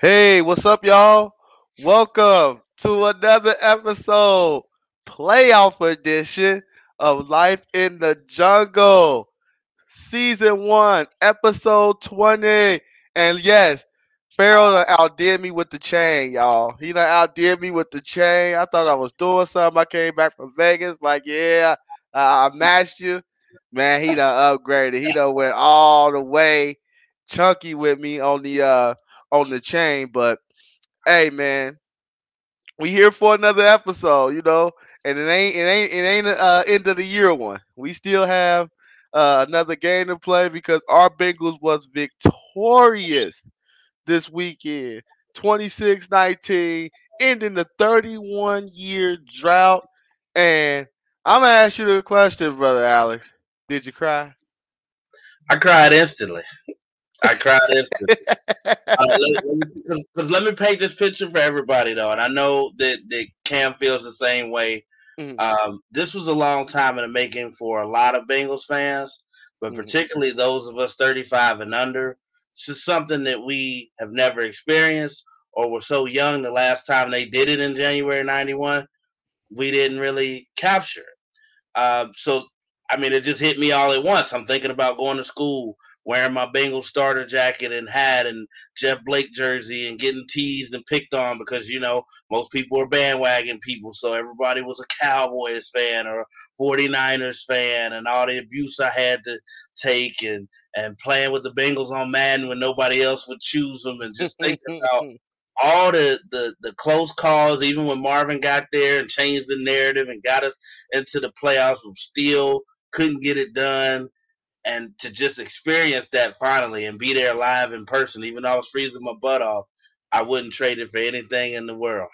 Hey, what's up, y'all? Welcome to another episode, playoff edition of Life in the Jungle, season one, episode 20. And yes, Pharaoh outdid me with the chain, y'all. He done outdid me with the chain. I thought I was doing something. I came back from Vegas, like, yeah, I matched you. Man, he done upgraded. He done went all the way chunky with me on the uh on the chain, but hey man, we here for another episode, you know, and it ain't it ain't it ain't uh, end of the year one. We still have uh, another game to play because our Bengals was victorious this weekend, 26-19, ending the 31 year drought. And I'm gonna ask you the question, brother Alex. Did you cry? I cried instantly. I cried instantly. uh, let, let, let, me paint this picture for everybody, though, and I know that, that Kam feels the same way. Mm-hmm. Um, this was a long time in the making for a lot of Bengals fans, but mm-hmm. particularly those of us 35 and under. This is something that we have never experienced or were so young the last time they did it in January 91, we didn't really capture it. Uh, so, I mean, it just hit me all at once. I'm thinking about going to school wearing my Bengals starter jacket and hat and Jeff Blake jersey and getting teased and picked on because you know most people are bandwagon people, so everybody was a Cowboys fan or a 49ers fan, and all the abuse I had to take and and playing with the Bengals on Madden when nobody else would choose them, and just thinking about all the, the the close calls, even when Marvin got there and changed the narrative and got us into the playoffs, but still couldn't get it done and to just experience that finally and be there live in person, even though I was freezing my butt off, I wouldn't trade it for anything in the world.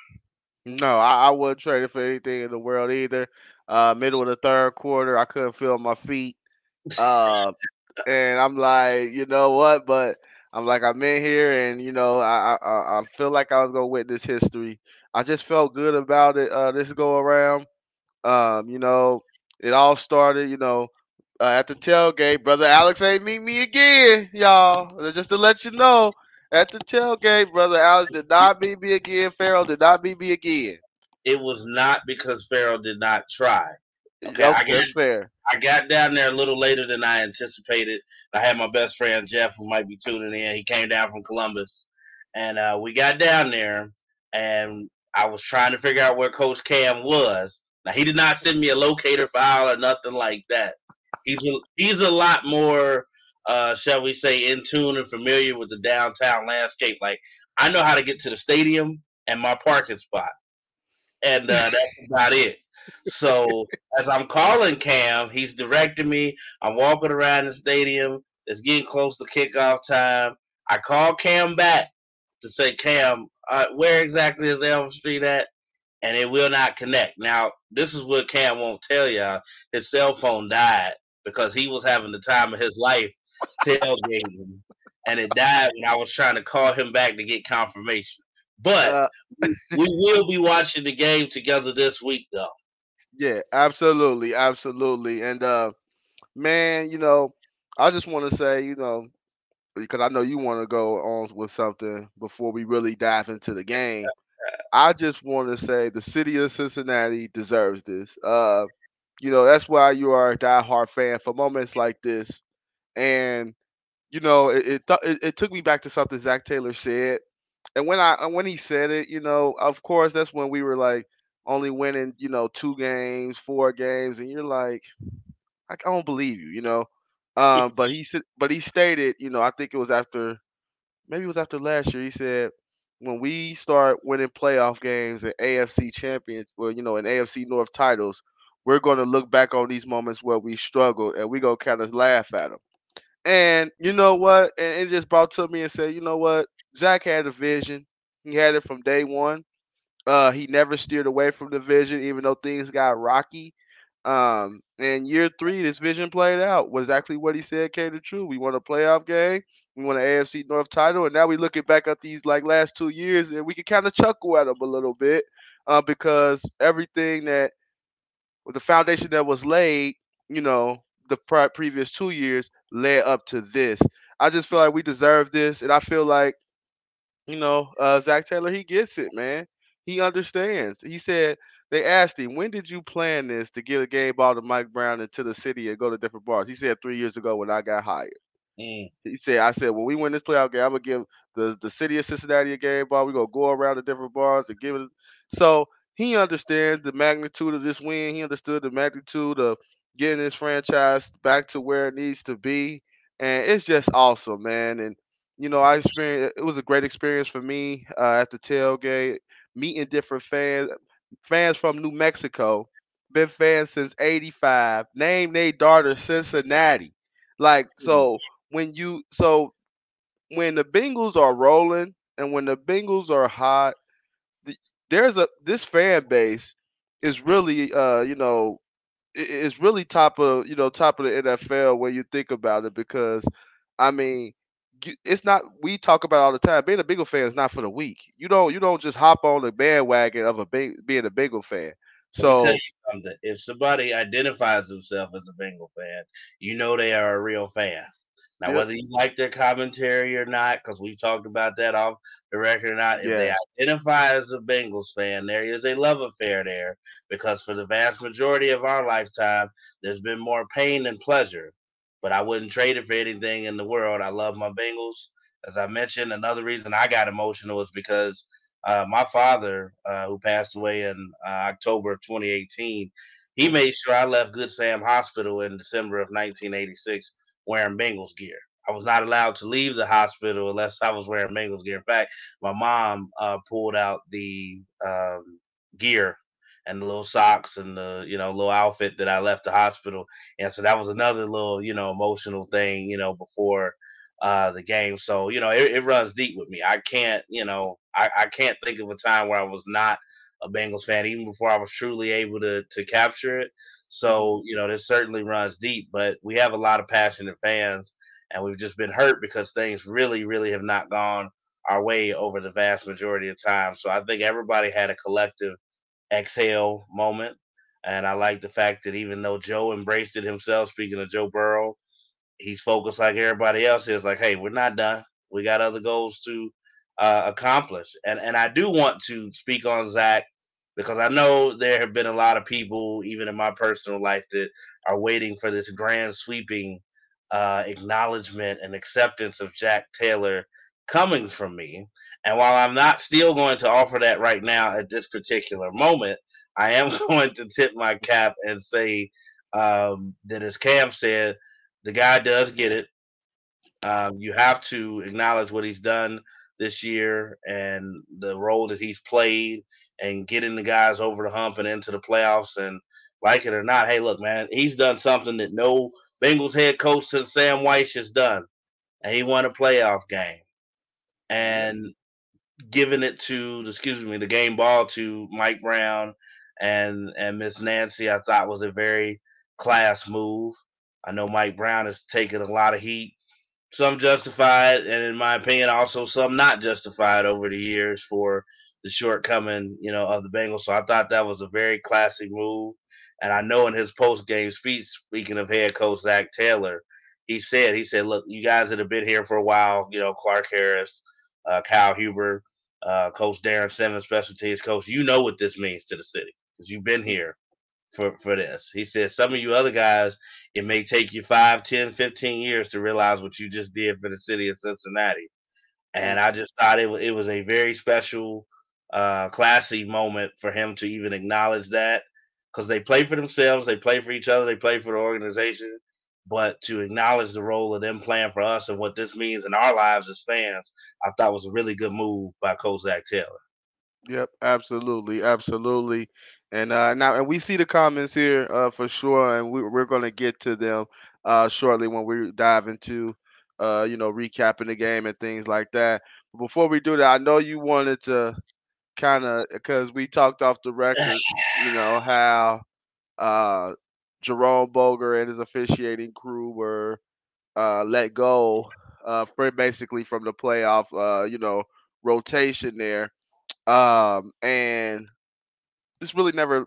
No, I, I wouldn't trade it for anything in the world either. Uh, middle of the third quarter, I couldn't feel my feet. Uh, and I'm like, you know what? But I'm like, I'm in here, and you know, I I, I feel like I was gonna witness history. I just felt good about it uh, this go around. Um, you know, it all started, you know, uh, at the tailgate. Brother Alex ain't meet me again, y'all. Just to let you know, at the tailgate, brother Alex did not meet me again. Pharaoh did not meet me again. It was not because Pharaoh did not try. Okay, okay I got, fair. I got down there a little later than I anticipated. I had my best friend Jeff, who might be tuning in. He came down from Columbus, and uh, we got down there, and I was trying to figure out where Coach Kam was. Now he did not send me a locator file or nothing like that. He's a, he's a lot more, uh, shall we say, in tune and familiar with the downtown landscape. Like I know how to get to the stadium and my parking spot, and uh, that's about it. So as I'm calling Kam, he's directing me. I'm walking around the stadium. It's getting close to kickoff time. I call Kam back to say, Kam, uh, where exactly is Elm Street at? And it will not connect. Now, this is what Kam won't tell y'all. His cell phone died because he was having the time of his life tailgating, and it died when I was trying to call him back to get confirmation. But uh, we will be watching the game together this week, though. Yeah, absolutely, absolutely, and uh, man, you know, I just want to say, you know, because I know you want to go on with something before we really dive into the game. I just want to say the city of Cincinnati deserves this. Uh, you know, that's why you are a diehard fan for moments like this. And you know, it it, th- it took me back to something Zac Taylor said. And when I when he said it, you know, of course that's when we were like only winning, you know, two games, four games, and you're like, I don't believe you, you know. Um, but he said, but he stated, you know, I think it was after, maybe it was after last year. He said, when we start winning playoff games and AFC champions, well, you know, and AFC North titles, we're going to look back on these moments where we struggled and we're going to kind of laugh at them. And you know what? And it just brought to me and said, you know what? Zac had a vision. He had it from day one. Uh, he never steered away from the vision, even though things got rocky. Um, and year three, this vision played out. Was exactly what he said came to true. We won a playoff game. We won an AFC North title, and now we're looking back at these like last two years, and we can kind of chuckle at them a little bit, uh, because everything that the foundation that was laid, you know, the pre- previous two years led up to this. I just feel like we deserve this, and I feel like you know, uh, Zac Taylor, he gets it, man. He understands. He said they asked him, "When did you plan this to get a game ball to Mike Brown into the city and go to different bars?" He said three years ago when I got hired. Mm. He said, "I said when we win this playoff game, I'm gonna give the the city of Cincinnati a game ball. We're gonna go around the different bars and give it." So he understands the magnitude of this win. He understood the magnitude of getting this franchise back to where it needs to be, and it's just awesome, man. And you know, I experienced it was a great experience for me uh, at the tailgate, meeting different fans, fans from New Mexico, been fans since '85. Named their daughter Cincinnati, like so. When you so when the Bengals are rolling and when the Bengals are hot, there's a this fan base is really uh you know is really top of you know top of the NFL when you think about it because I mean it's not we talk about all the time being a Bengal fan is not for the weak. You don't you don't just hop on the bandwagon of a being a Bengal fan. Let me tell So. If somebody identifies themselves as a Bengal fan, you know they are a real fan. Now, yep, whether you like their commentary or not, because we've talked about that off the record or not, if they identify as a Bengals fan, there is a love affair there. Because for the vast majority of our lifetime, there's been more pain than pleasure. But I wouldn't trade it for anything in the world. I love my Bengals. As I mentioned, another reason I got emotional is because uh, my father, uh, who passed away in uh, October of 2018, he made sure I left Good Sam Hospital in December of 1986 wearing Bengals gear. I was not allowed to leave the hospital unless I was wearing Bengals gear. In fact, my mom uh, pulled out the um, gear and the little socks and the you know little outfit that I left the hospital, and so that was another little you know emotional thing you know before uh, the game. So you know it, it runs deep with me. I can't you know I, I can't think of a time where I was not a Bengals fan, even before I was truly able to to capture it. So, mm-hmm. you know, this certainly runs deep, but we have a lot of passionate fans and we've just been hurt because things really, really have not gone our way over the vast majority of time. So I think everybody had a collective exhale moment. And I like the fact that even though Joe embraced it himself, speaking of Joe Burrow, he's focused like everybody else is like, hey, we're not done. We got other goals to uh, accomplish. And and I do want to speak on Zac because I know there have been a lot of people, even in my personal life, that are waiting for this grand sweeping uh, acknowledgement and acceptance of Zac Taylor coming from me. And while I'm not still going to offer that right now at this particular moment, I am going to tip my cap and say um, that, as Kam said, the guy does get it. Um, you have to acknowledge what he's done this year and the role that he's played and getting the guys over the hump and into the playoffs. And like it or not, hey, look, man, he's done something that no Bengals head coach since Sam Wyche has done. And he won a playoff game. Mm-hmm. And giving it to, excuse me, the game ball to Mike Brown and and Miss Nancy, I thought was a very class move. I know Mike Brown has taken a lot of heat some justified, and in my opinion, also some not justified over the years for the shortcoming, you know, of the Bengals. So I thought that was a very classy move. And I know in his post game speech, speaking of head coach Zac Taylor, he said, he said, look, you guys that have been here for a while, you know, Clark Harris, uh, Kyle Huber, uh, Coach Darrin Simmons, special teams coach, you know what this means to the city because you've been here for for this. He said some of you other guys, it may take you 5, 10, 15 years to realize what you just did for the city of Cincinnati. And. I just thought it was it was a very special, uh, classy moment for him to even acknowledge that because they play for themselves, they play for each other, they play for the organization. But to acknowledge the role of them playing for us and what this means in our lives as fans, I thought was a really good move by Coach Zac Taylor. Yep, absolutely, absolutely. And uh, now, and we see the comments here uh, for sure, and we, we're going to get to them uh, shortly when we dive into, uh, you know, recapping the game and things like that. But before we do that, I know you wanted to kind of because we talked off the record, you know, how uh, Jerome Boger and his officiating crew were uh, let go uh, for basically from the playoff, uh, you know, rotation there. Um, and this really never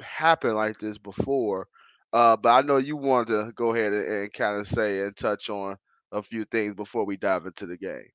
happened like this before. Uh, but I know you wanted to go ahead and, and kind of say and touch on a few things before we dive into the game.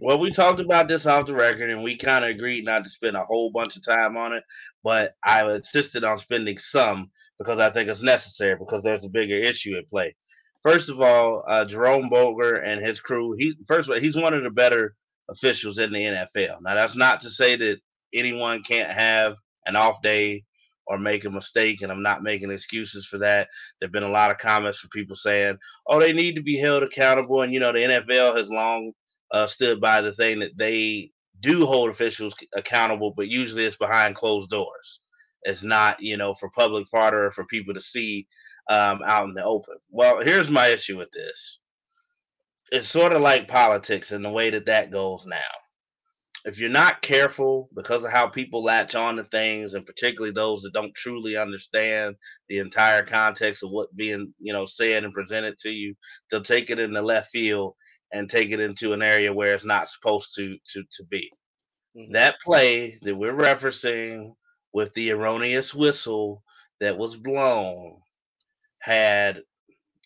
Well, we talked about this off the record, and we kind of agreed not to spend a whole bunch of time on it. But I insisted on spending some because I think it's necessary because there's a bigger issue at play. First of all, uh, Jerome Boger and his crew. He first of all, he's one of the better officials in the NFL. Now, that's not to say that anyone can't have an off day or make a mistake, and I'm not making excuses for that. There've been a lot of comments from people saying, "Oh, they need to be held accountable," and you know, the NFL has long uh, stood by the thing that they do hold officials accountable, but usually it's behind closed doors. It's not, you know, for public fodder or for people to see um, out in the open. Well, here's my issue with this. It's sort of like politics and the way that that goes now. If you're not careful because of how people latch on to things, and particularly those that don't truly understand the entire context of what being, you know, said and presented to you, they'll take it in the left field and take it into an area where it's not supposed to to to be. Mm-hmm. That play that we're referencing with the erroneous whistle that was blown had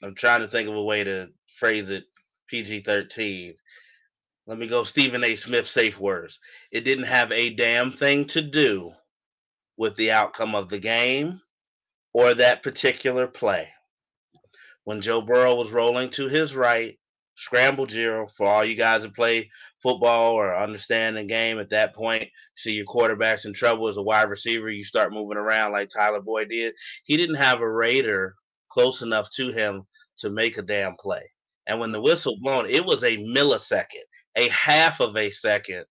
I'm trying to think of a way to phrase it PG-13. Let me go Stephen A. Smith safe words. It didn't have a damn thing to do with the outcome of the game or that particular play. When Joe Burrow was rolling to his right, scramble zero for all you guys that play football or understand the game at that point. See your quarterback's in trouble as a wide receiver, you start moving around like Tyler Boyd did. He didn't have a Raider close enough to him to make a damn play. And when the whistle blown, it was a millisecond, a half of a second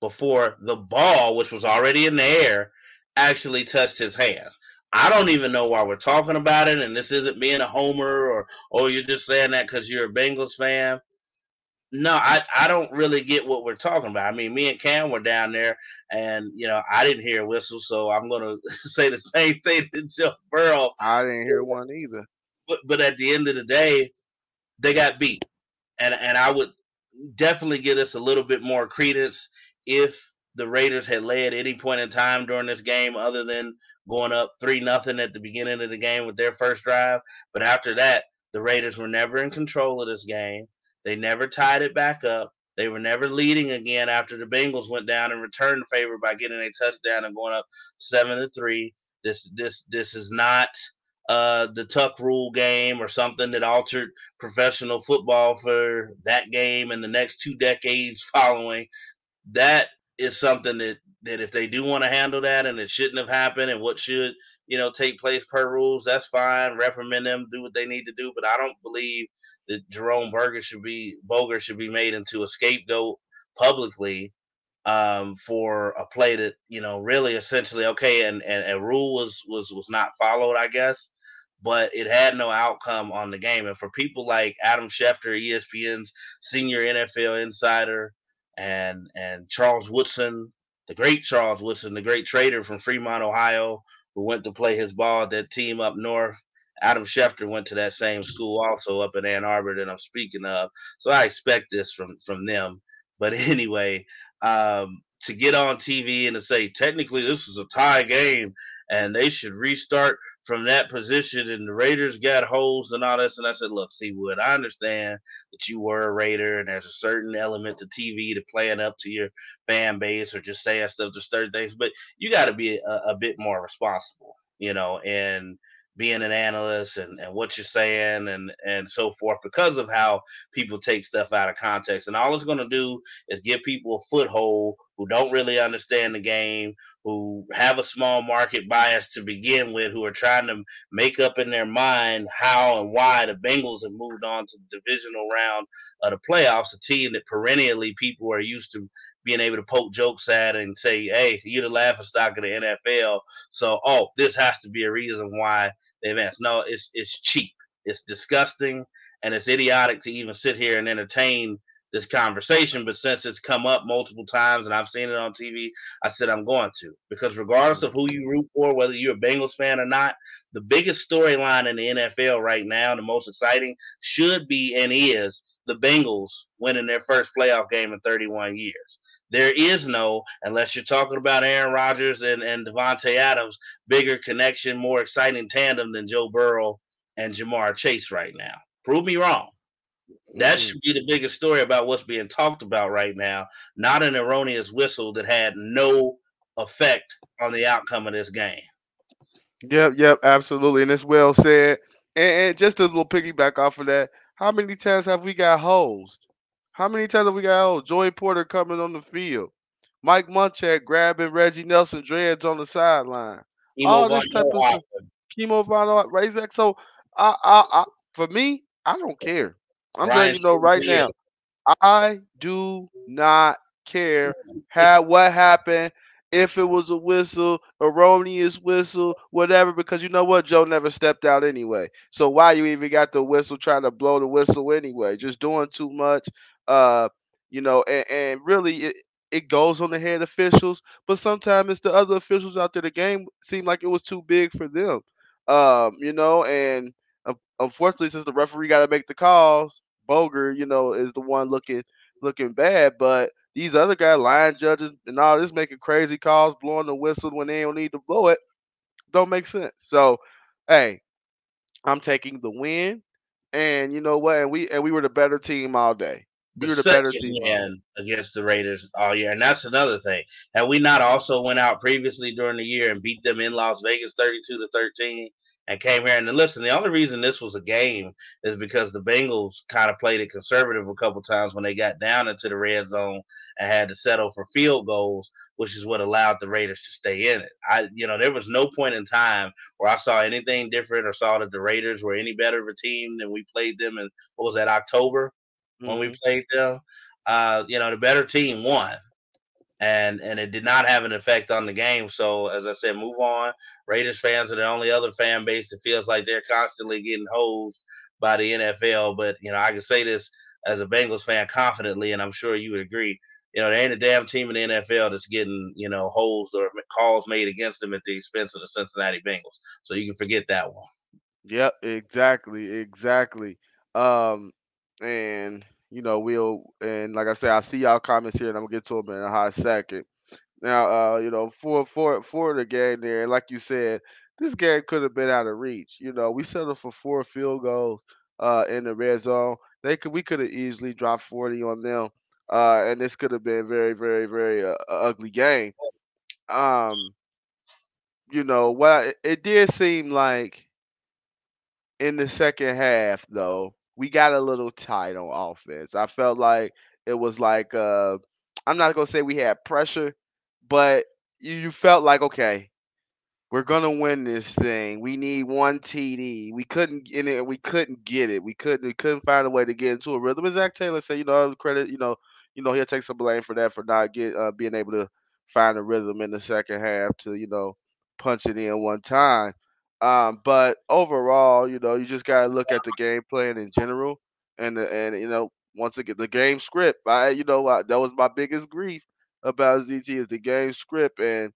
before the ball, which was already in the air, actually touched his hands. I don't even know why we're talking about it, and this isn't being a homer or oh you're just saying that because you're a Bengals fan. No, I, I don't really get what we're talking about. I mean, me and Kam were down there, and you know I didn't hear a whistle, so I'm gonna say the same thing to Joe Burrow. I didn't hear one either. But but at the end of the day, they got beat, and and I would definitely give us a little bit more credence if the Raiders had led any point in time during this game, other than going up three nothing at the beginning of the game with their first drive. But after that, the Raiders were never in control of this game. They never tied it back up. They were never leading again after the Bengals went down and returned the favor by getting a touchdown and going up seven to three. This this this is not uh, the Tuck rule game or something that altered professional football for that game and the next two decades following. That is something that that if they do want to handle that and it shouldn't have happened and what should you know take place per rules, that's fine. Reprimand them, do what they need to do. But I don't believe that Jerome Berger should be Boger should be made into a scapegoat publicly um, for a play that you know really essentially okay and, and a rule was was was not followed, I guess. But it had no outcome on the game. And for people like Adam Schefter, ESPN's senior NFL insider, and and Charles Woodson, the great Charles Woodson, the great traitor from Fremont, Ohio, who went to play his ball at that team up north. Adam Schefter went to that same school also up in Ann Arbor that I'm speaking of. So I expect this from from them. But anyway, um, to get on TV and to say technically this is a tie game and they should restart from that position and the Raiders got holes and all this. And I said, look, see, Wood, I understand that you were a Raider and there's a certain element to TV to playing up to your fan base or just saying stuff to certain things, but you got to be a, a, bit more responsible, you know, and being an analyst and, and what you're saying and, and so forth because of how people take stuff out of context. And all it's going to do is give people a foothold who don't really understand the game, who have a small market bias to begin with, who are trying to make up in their mind how and why the Bengals have moved on to the divisional round of the playoffs, a team that perennially people are used to being able to poke jokes at and say, hey, you're the laughing stock of the NFL. So, oh, this has to be a reason why they advance. No, it's it's cheap. It's disgusting and it's idiotic to even sit here and entertain this conversation, but since it's come up multiple times and I've seen it on TV, I said I'm going to. Because regardless of who you root for, whether you're a Bengals fan or not, the biggest storyline in the NFL right now, the most exciting, should be and is the Bengals winning their first playoff game in 31 years. There is no, unless you're talking about Aaron Rodgers and, and Davante Adams, bigger connection, more exciting tandem than Joe Burrow and Ja'Marr Chase right now. Prove me wrong. That mm. should be the biggest story about what's being talked about right now, not an erroneous whistle that had no effect on the outcome of this game. Yep, yep, absolutely, and it's well said. And, and just a little piggyback off of that, how many times have we got hosed? How many times have we got hosed? Joey Porter coming on the field, Mike Munchak grabbing Reggie Nelson dreads on the sideline. All this type of Von Razak. So, I, I, I, for me, I don't care. I'm letting you know right now. I do not care how what happened if it was a whistle, erroneous whistle, whatever, because you know what? Joe never stepped out anyway. So why you even got the whistle trying to blow the whistle anyway? Just doing too much. Uh, you know, and, and really it, it goes on the head officials, but sometimes it's the other officials out there. The game seemed like it was too big for them. Um, you know, and unfortunately, since the referee got to make the calls, Boger, you know, is the one looking looking bad. But these other guys, line judges, and all this making crazy calls, blowing the whistle when they don't need to blow it, don't make sense. So, hey, I'm taking the win, and you know what? And we and we were the better team all day. We the were the better team against the Raiders all year, and that's another thing. Have we not also went out previously during the year and beat them in Las Vegas, thirty-two to thirteen? And came here. And listen, the only reason this was a game is because the Bengals kind of played it conservative a couple times when they got down into the red zone and had to settle for field goals, which is what allowed the Raiders to stay in it. I, you know, there was no point in time where I saw anything different or saw that the Raiders were any better of a team than we played them in what was that October when mm-hmm. we played them. Uh, you know, the better team won and and it did not have an effect on the game. So as I said, move on. Raiders fans are the only other fan base that feels like they're constantly getting hosed by the NFL. But you know, I can say this as a Bengals fan confidently, and I'm sure you would agree. You know, there ain't a damn team in the NFL that's getting you know hosed or calls made against them at the expense of the Cincinnati Bengals. So you can forget that one. Yep, exactly, exactly. Um, and you know, we'll and like I said, I see y'all comments here, and I'm gonna get to them in a hot second. Now, uh, you know, for for for the game there, like you said, this game could have been out of reach. You know, we settled for four field goals uh, in the red zone. They could we could have easily dropped 40 on them, uh, and this could have been very, very, very uh, ugly game. Um, you know, well, it, it did seem like in the second half, though, we got a little tight on offense. I felt like it was like uh, I'm not gonna say we had pressure, but you, you felt like okay, we're gonna win this thing. We need one TD. We couldn't in it. We couldn't get it. We couldn't. We couldn't find a way to get into a rhythm. And Zac Taylor said, you know, credit. You know, you know, he'll take some blame for that for not get uh, being able to find a rhythm in the second half to you know punch it in one time. Um, but overall, you know, you just gotta look at the game plan in general, and and you know, once again, the game script. I, you know, I, that was my biggest grief about ZT is the game script, and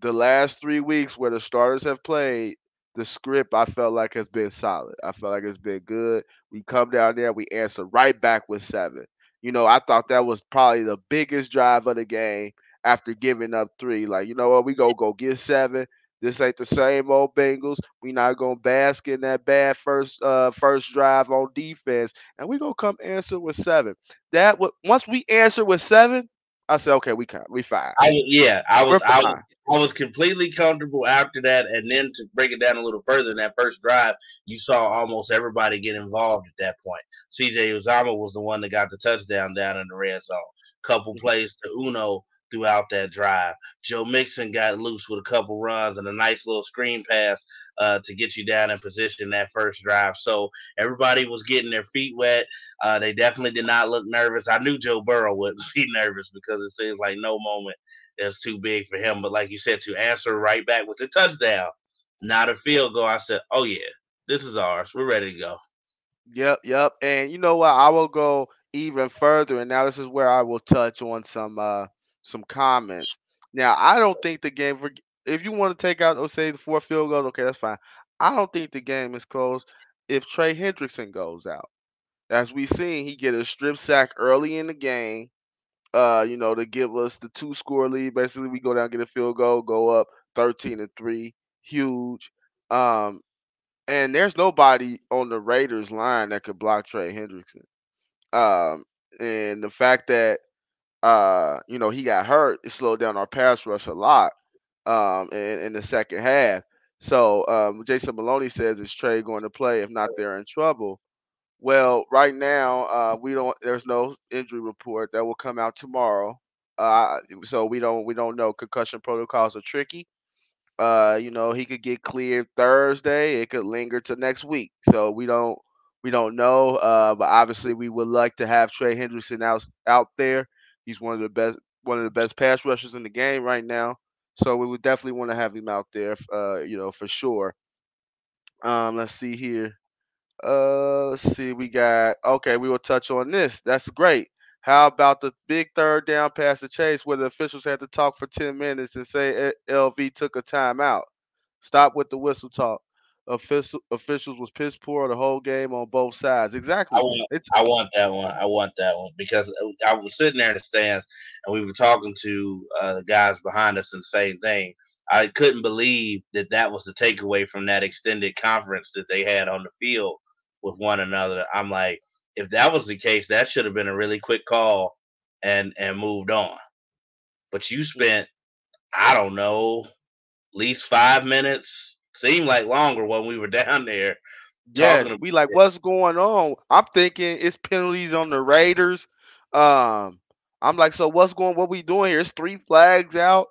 the last three weeks where the starters have played, the script I felt like has been solid. I felt like it's been good. We come down there, we answer right back with seven. You know, I thought that was probably the biggest drive of the game after giving up three. Like, you know what, we go go get seven. This ain't the same old Bengals. We not gonna bask in that bad first uh first drive on defense, and we gonna come answer with seven. That once we answer with seven, I said, okay, we can we fine. I, yeah, I was, I was I was completely comfortable after that, and then to break it down a little further, in that first drive, you saw almost everybody get involved at that point. CJ Uzomah was the one that got the touchdown down in the red zone. Couple mm-hmm. plays to Uno throughout that drive. Joe Mixon got loose with a couple runs and a nice little screen pass uh, to get you down in position that first drive. So everybody was getting their feet wet. Uh, they definitely did not look nervous. I knew Joe Burrow wouldn't be nervous because it seems like no moment is too big for him. But like you said, to answer right back with a touchdown, not a field goal, I said, oh, yeah, this is ours. We're ready to go. Yep, yep. And you know what? I will go even further. And now this is where I will touch on some uh some comments. Now, I don't think the game for if you want to take out or say the four field goals, okay, that's fine. I don't think the game is close if Trey Hendrickson goes out. As we seen, he get a strip sack early in the game, uh, you know, to give us the two score lead. Basically, we go down, get a field goal, go up 13 to 3. Huge. Um, and there's nobody on the Raiders line that could block Trey Hendrickson. Um, and the fact that uh, you know, he got hurt, it slowed down our pass rush a lot um in, in the second half. So um, Jason Maloney says is Trey going to play? If not, they're in trouble. Well, right now, uh, we don't. There's no injury report that will come out tomorrow. Uh, so we don't we don't know. Concussion protocols are tricky. Uh, you know, he could get cleared Thursday. It could linger to next week. So we don't we don't know. Uh, but obviously, we would like to have Trey Hendrickson out out there. He's one of the best one of the best pass rushers in the game right now. So we would definitely want to have him out there. Uh, you know, for sure. Um, let's see here. Uh, let's see. We got okay. We will touch on this. That's great. How about the big third down pass to Chase, where the officials had to talk for ten minutes and say LV took a timeout? Stop with the whistle talk. Official, officials was piss poor the whole game on both sides. Exactly. I want, I want that one. I want that one because I was sitting there in the stands and we were talking to uh, the guys behind us and the same thing. I couldn't believe that that was the takeaway from that extended conference that they had on the field with one another. I'm like, if that was the case, that should have been a really quick call and and moved on. But you spent, I don't know, at least five minutes. Seemed like longer when we were down there. Yeah, we like, what's going on? I'm thinking it's penalties on the Raiders. Um, I'm like, so what's going? What we doing here? It's three flags out.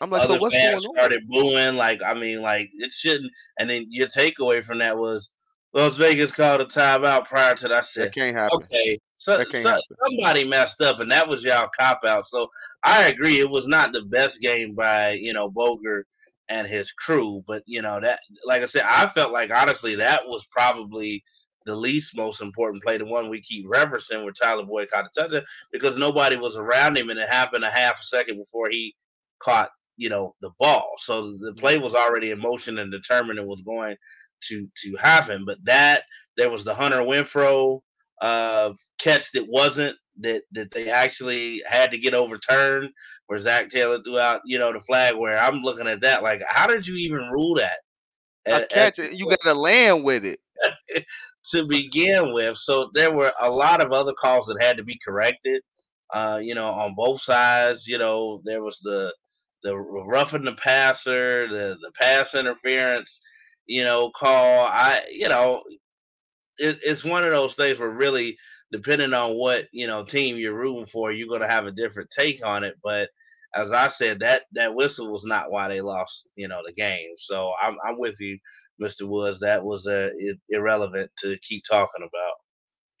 I'm like, Other so what's going on? started booing. Like, I mean, like it shouldn't. And then your takeaway from that was Las Vegas called a timeout prior to that. I said, That can't happen. okay, so, so- somebody messed up, and that was y'all cop out. So I agree, it was not the best game by you know Boger and his crew, but you know that, like I said, I felt like honestly that was probably the least most important play, the one we keep referencing where Tyler Boyd caught a touchdown because nobody was around him, and it happened a half a second before he caught you know the ball. So the play was already in motion and determined it was going to to happen. But that there was the Hunter Renfrow uh, catch that wasn't that that they actually had to get overturned, where Zac Taylor threw out you know the flag. Where I'm looking at that like, how did you even rule that? I A- catch it. You got to land with it. to begin with. So there were a lot of other calls that had to be corrected. Uh, you know, on both sides. You know, there was the the roughing the passer, the the pass interference. You know, call. I you know, it, it's one of those things where really depending on what you know team you're rooting for, you're going to have a different take on it. But as I said, that that whistle was not why they lost, you know, the game. So I'm I'm with you, Mr. Woods. That was uh, irrelevant to keep talking about.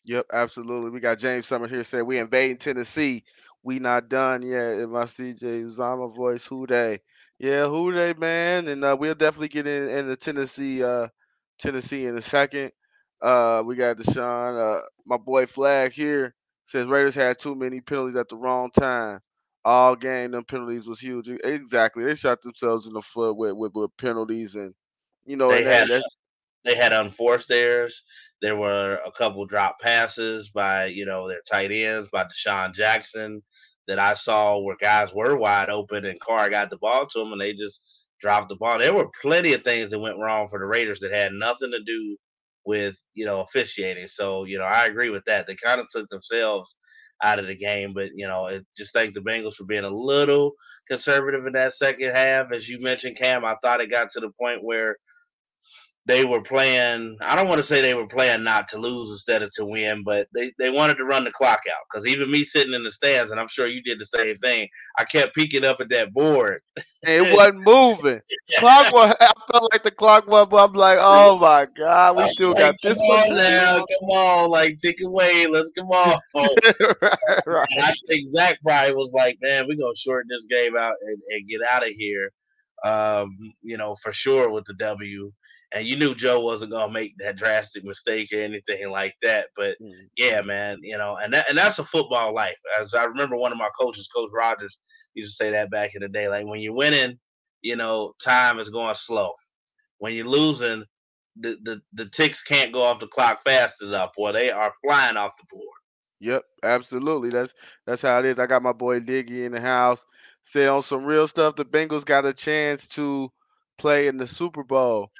Yep, absolutely. We got James Summer here saying we invading Tennessee. We not done yet. In my CJ Uzomah voice, who they? Yeah, who they, man? And uh, we'll definitely get in in the Tennessee, uh, Tennessee in a second. Uh, we got Deshaun. Uh, my boy Flag here says Raiders had too many penalties at the wrong time. All game, them penalties was huge. Exactly, they shot themselves in the foot with with, with penalties, and you know, They and that, had they had unforced errors. There were a couple drop passes by you know their tight ends by DeSean Jackson that I saw where guys were wide open and Carr got the ball to them and they just dropped the ball. There were plenty of things that went wrong for the Raiders that had nothing to do with you know officiating. So you know I agree with that. They kind of took themselves out of the game, but you know it, just thank the Bengals for being a little conservative in that second half. As you mentioned, Kam, I thought it got to the point where they were playing i don't want to say they were playing not to lose instead of to win but they, they wanted to run the clock out because even me sitting in the stands and i'm sure you did the same thing i kept peeking up at that board it wasn't moving. Clock was, I felt like the clock was, but I'm like, oh my god, we still got Like, this come on now come on like take away let's come on right, right. I think Zac probably was like, man, we're gonna shorten this game out and, and get out of here. Um, you know, for sure with the W. And you knew Joe wasn't gonna make that drastic mistake or anything like that. But Mm. yeah, man, you know, and that and that's a football life. As I remember one of my coaches, Coach Rogers, used to say that back in the day. Like when you're winning, you know, time is going slow. When you're losing, the, the, the ticks can't go off the clock fast enough, or they are flying off the board. Yep, absolutely. That's that's how it is. I got my boy Diggy in the house. Say on some real stuff, the Bengals got a chance to play in the Super Bowl.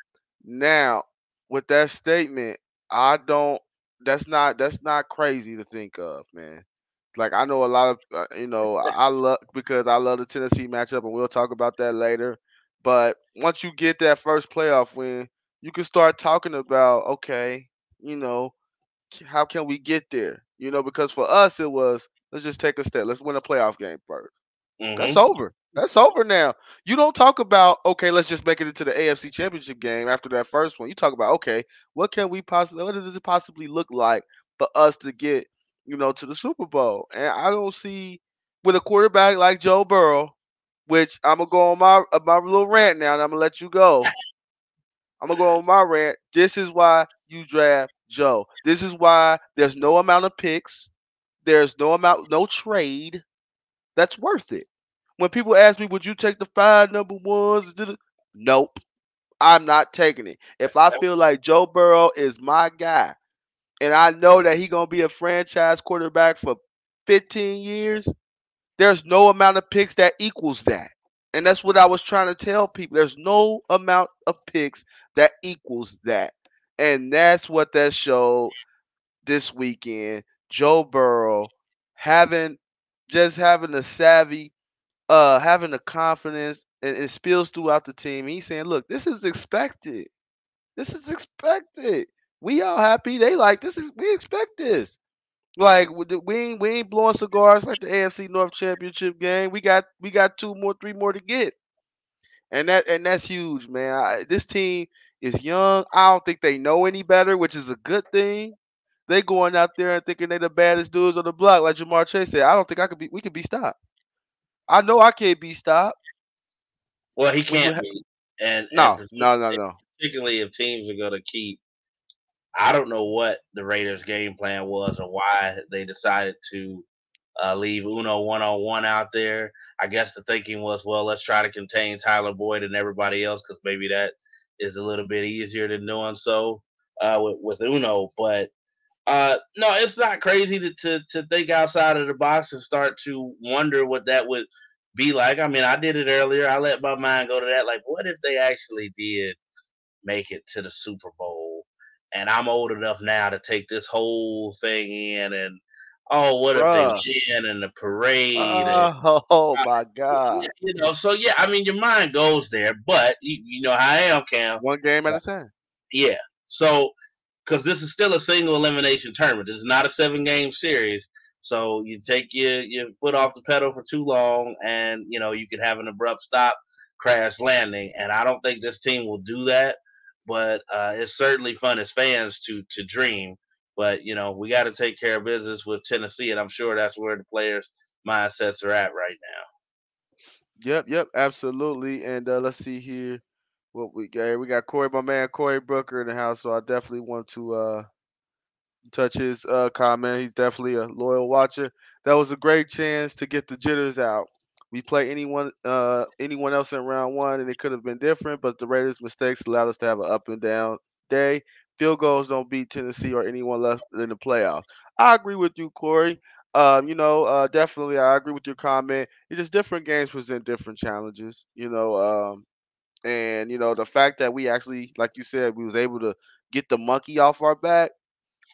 Now, with that statement, I don't. That's not that's not crazy to think of, man. Like I know a lot of uh, you know I, I love because I love the Tennessee matchup, and we'll talk about that later. But once you get that first playoff win, you can start talking about okay, you know, how can we get there? You know, because for us it was let's just take a step, let's win a playoff game 1st mm-hmm. That's over. That's over now. You don't talk about okay, let's just make it into the AFC Championship game after that first one. You talk about okay, what can we possibly what does it possibly look like for us to get, you know, to the Super Bowl? And I don't see with a quarterback like Joe Burrow, which I'm gonna go on my uh, my little rant now, and I'm gonna let you go. I'm gonna go on my rant. This is why you draft Joe. This is why there's no amount of picks. There's no amount, no trade that's worth it. When people ask me, would you take the five number ones? Nope. I'm not taking it. If I feel like Joe Burrow is my guy, and I know that he's gonna be a franchise quarterback for 15 years, there's no amount of picks that equals that. And that's what I was trying to tell people. There's no amount of picks that equals that. And that's what that showed this weekend. Joe Burrow having just having the savvy uh having the confidence and it spills throughout the team. He's saying, "Look, this is expected. This is expected. We all happy. They like this is we expect this. Like we ain't we ain't blowing cigars like the AFC North Championship game. We got we got two more, three more to get, and that and that's huge, man. I, this team is young. I don't think they know any better, which is a good thing. They going out there and thinking they the baddest dudes on the block, like Ja'Marr Chase said. I don't think I could be. We could be stopped. I know I can't be stopped. Well, he can't be. And no, and no, no, no. Particularly if teams are going to keep. I don't know what the Raiders' game plan was or why they decided to uh, leave Uno one on one out there. I guess the thinking was, well, let's try to contain Tyler Boyd and everybody else because maybe that is a little bit easier than doing so uh, with, with Uno. But uh, no, it's not crazy to, to to think outside of the box and start to wonder what that would be like. I mean, I did it earlier. I let my mind go to that. Like, what if they actually did make it to the Super Bowl? And I'm old enough now to take this whole thing in and oh, what Bruh. if they win in the parade? Oh, oh my God! You know, so yeah, I mean, your mind goes there, but you, you know how I am, Kam. One game at a time. Yeah. So because this is still a single elimination tournament. It's not a seven game series. So you take your, your foot off the pedal for too long and you know you could have an abrupt stop, crash landing. And I don't think this team will do that. But uh, it's certainly fun as fans to to dream. But you know, we got to take care of business with Tennessee, and I'm sure that's where the players' mindsets are at right now. Yep, yep, absolutely. And uh, let's see here what we got. We got Corey, my man Corey Brooker in the house, so I definitely want to uh, touch his uh, comment. He's definitely a loyal watcher. That was a great chance to get the jitters out. We play anyone uh, anyone else in round one, and it could have been different, but the Raiders' mistakes allowed us to have an up and down day. Field goals don't beat Tennessee or anyone left in the playoffs. I agree with you, Corey. Um, you know, uh, definitely, I agree with your comment. It's just different games present different challenges. You know, um, and you know the fact that we actually, like you said, we was able to get the monkey off our back.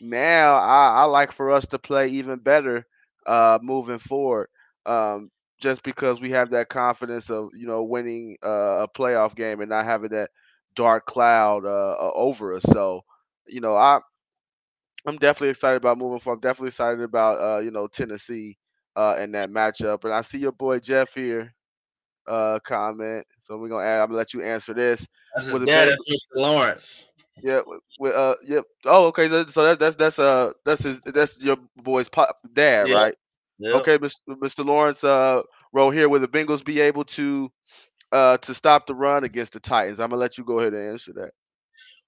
Now I, I like for us to play even better uh, moving forward. Um, just because we have that confidence of you know winning uh, a playoff game and not having that dark cloud uh, over us. So you know I I'm definitely excited about moving forward. I'm definitely excited about uh, you know Tennessee uh, in that matchup. And I see your boy Jeff here uh, comment. So we're gonna add, I'm gonna let you answer this. With yeah, that's Mr. Lawrence. Yeah, with, uh, yep. Oh, okay. So that, that's that's uh that's his that's your boy's pop, dad, yep. right? Okay, Mr. Mr. Lawrence. Uh, wrote here. Will the Bengals be able to uh to stop the run against the Titans? I'm gonna let you go ahead and answer that.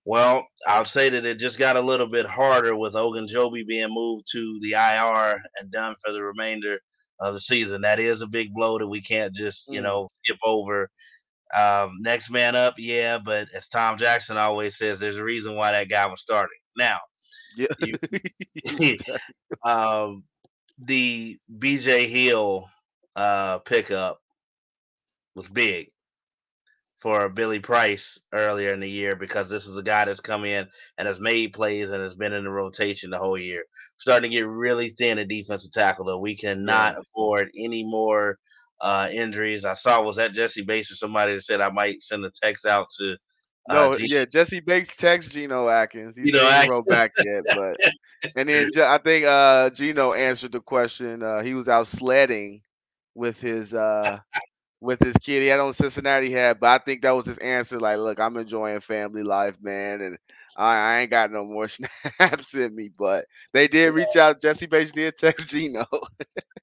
Well, I'll say that it just got a little bit harder with Ogunjobi being moved to the IR and done for the remainder of the season. That is a big blow that we can't just, you mm. know, skip over. Um, next man up, yeah, but as Tom Jackson always says, there's a reason why that guy was starting. Now, yeah. you, um, the BJ Hill uh, pickup was big for Billy Price earlier in the year because this is a guy that's come in and has made plays and has been in the rotation the whole year. Starting to get really thin at defensive tackle though. We cannot yeah. afford any more uh, injuries. I saw was that Jessie Bates or somebody that said I might send a text out to. Uh, no, G- yeah, Jessie Bates text Geno Atkins. He Geno Atkins. wrote back yet, but and then I think uh, Geno answered the question. Uh, he was out sledding with his uh, with his kid. He had on Cincinnati hat, but I think that was his answer. Like, look, I'm enjoying family life, man, and I, I ain't got no more snaps in me. But they did reach out. Jessie Bates did text Geno.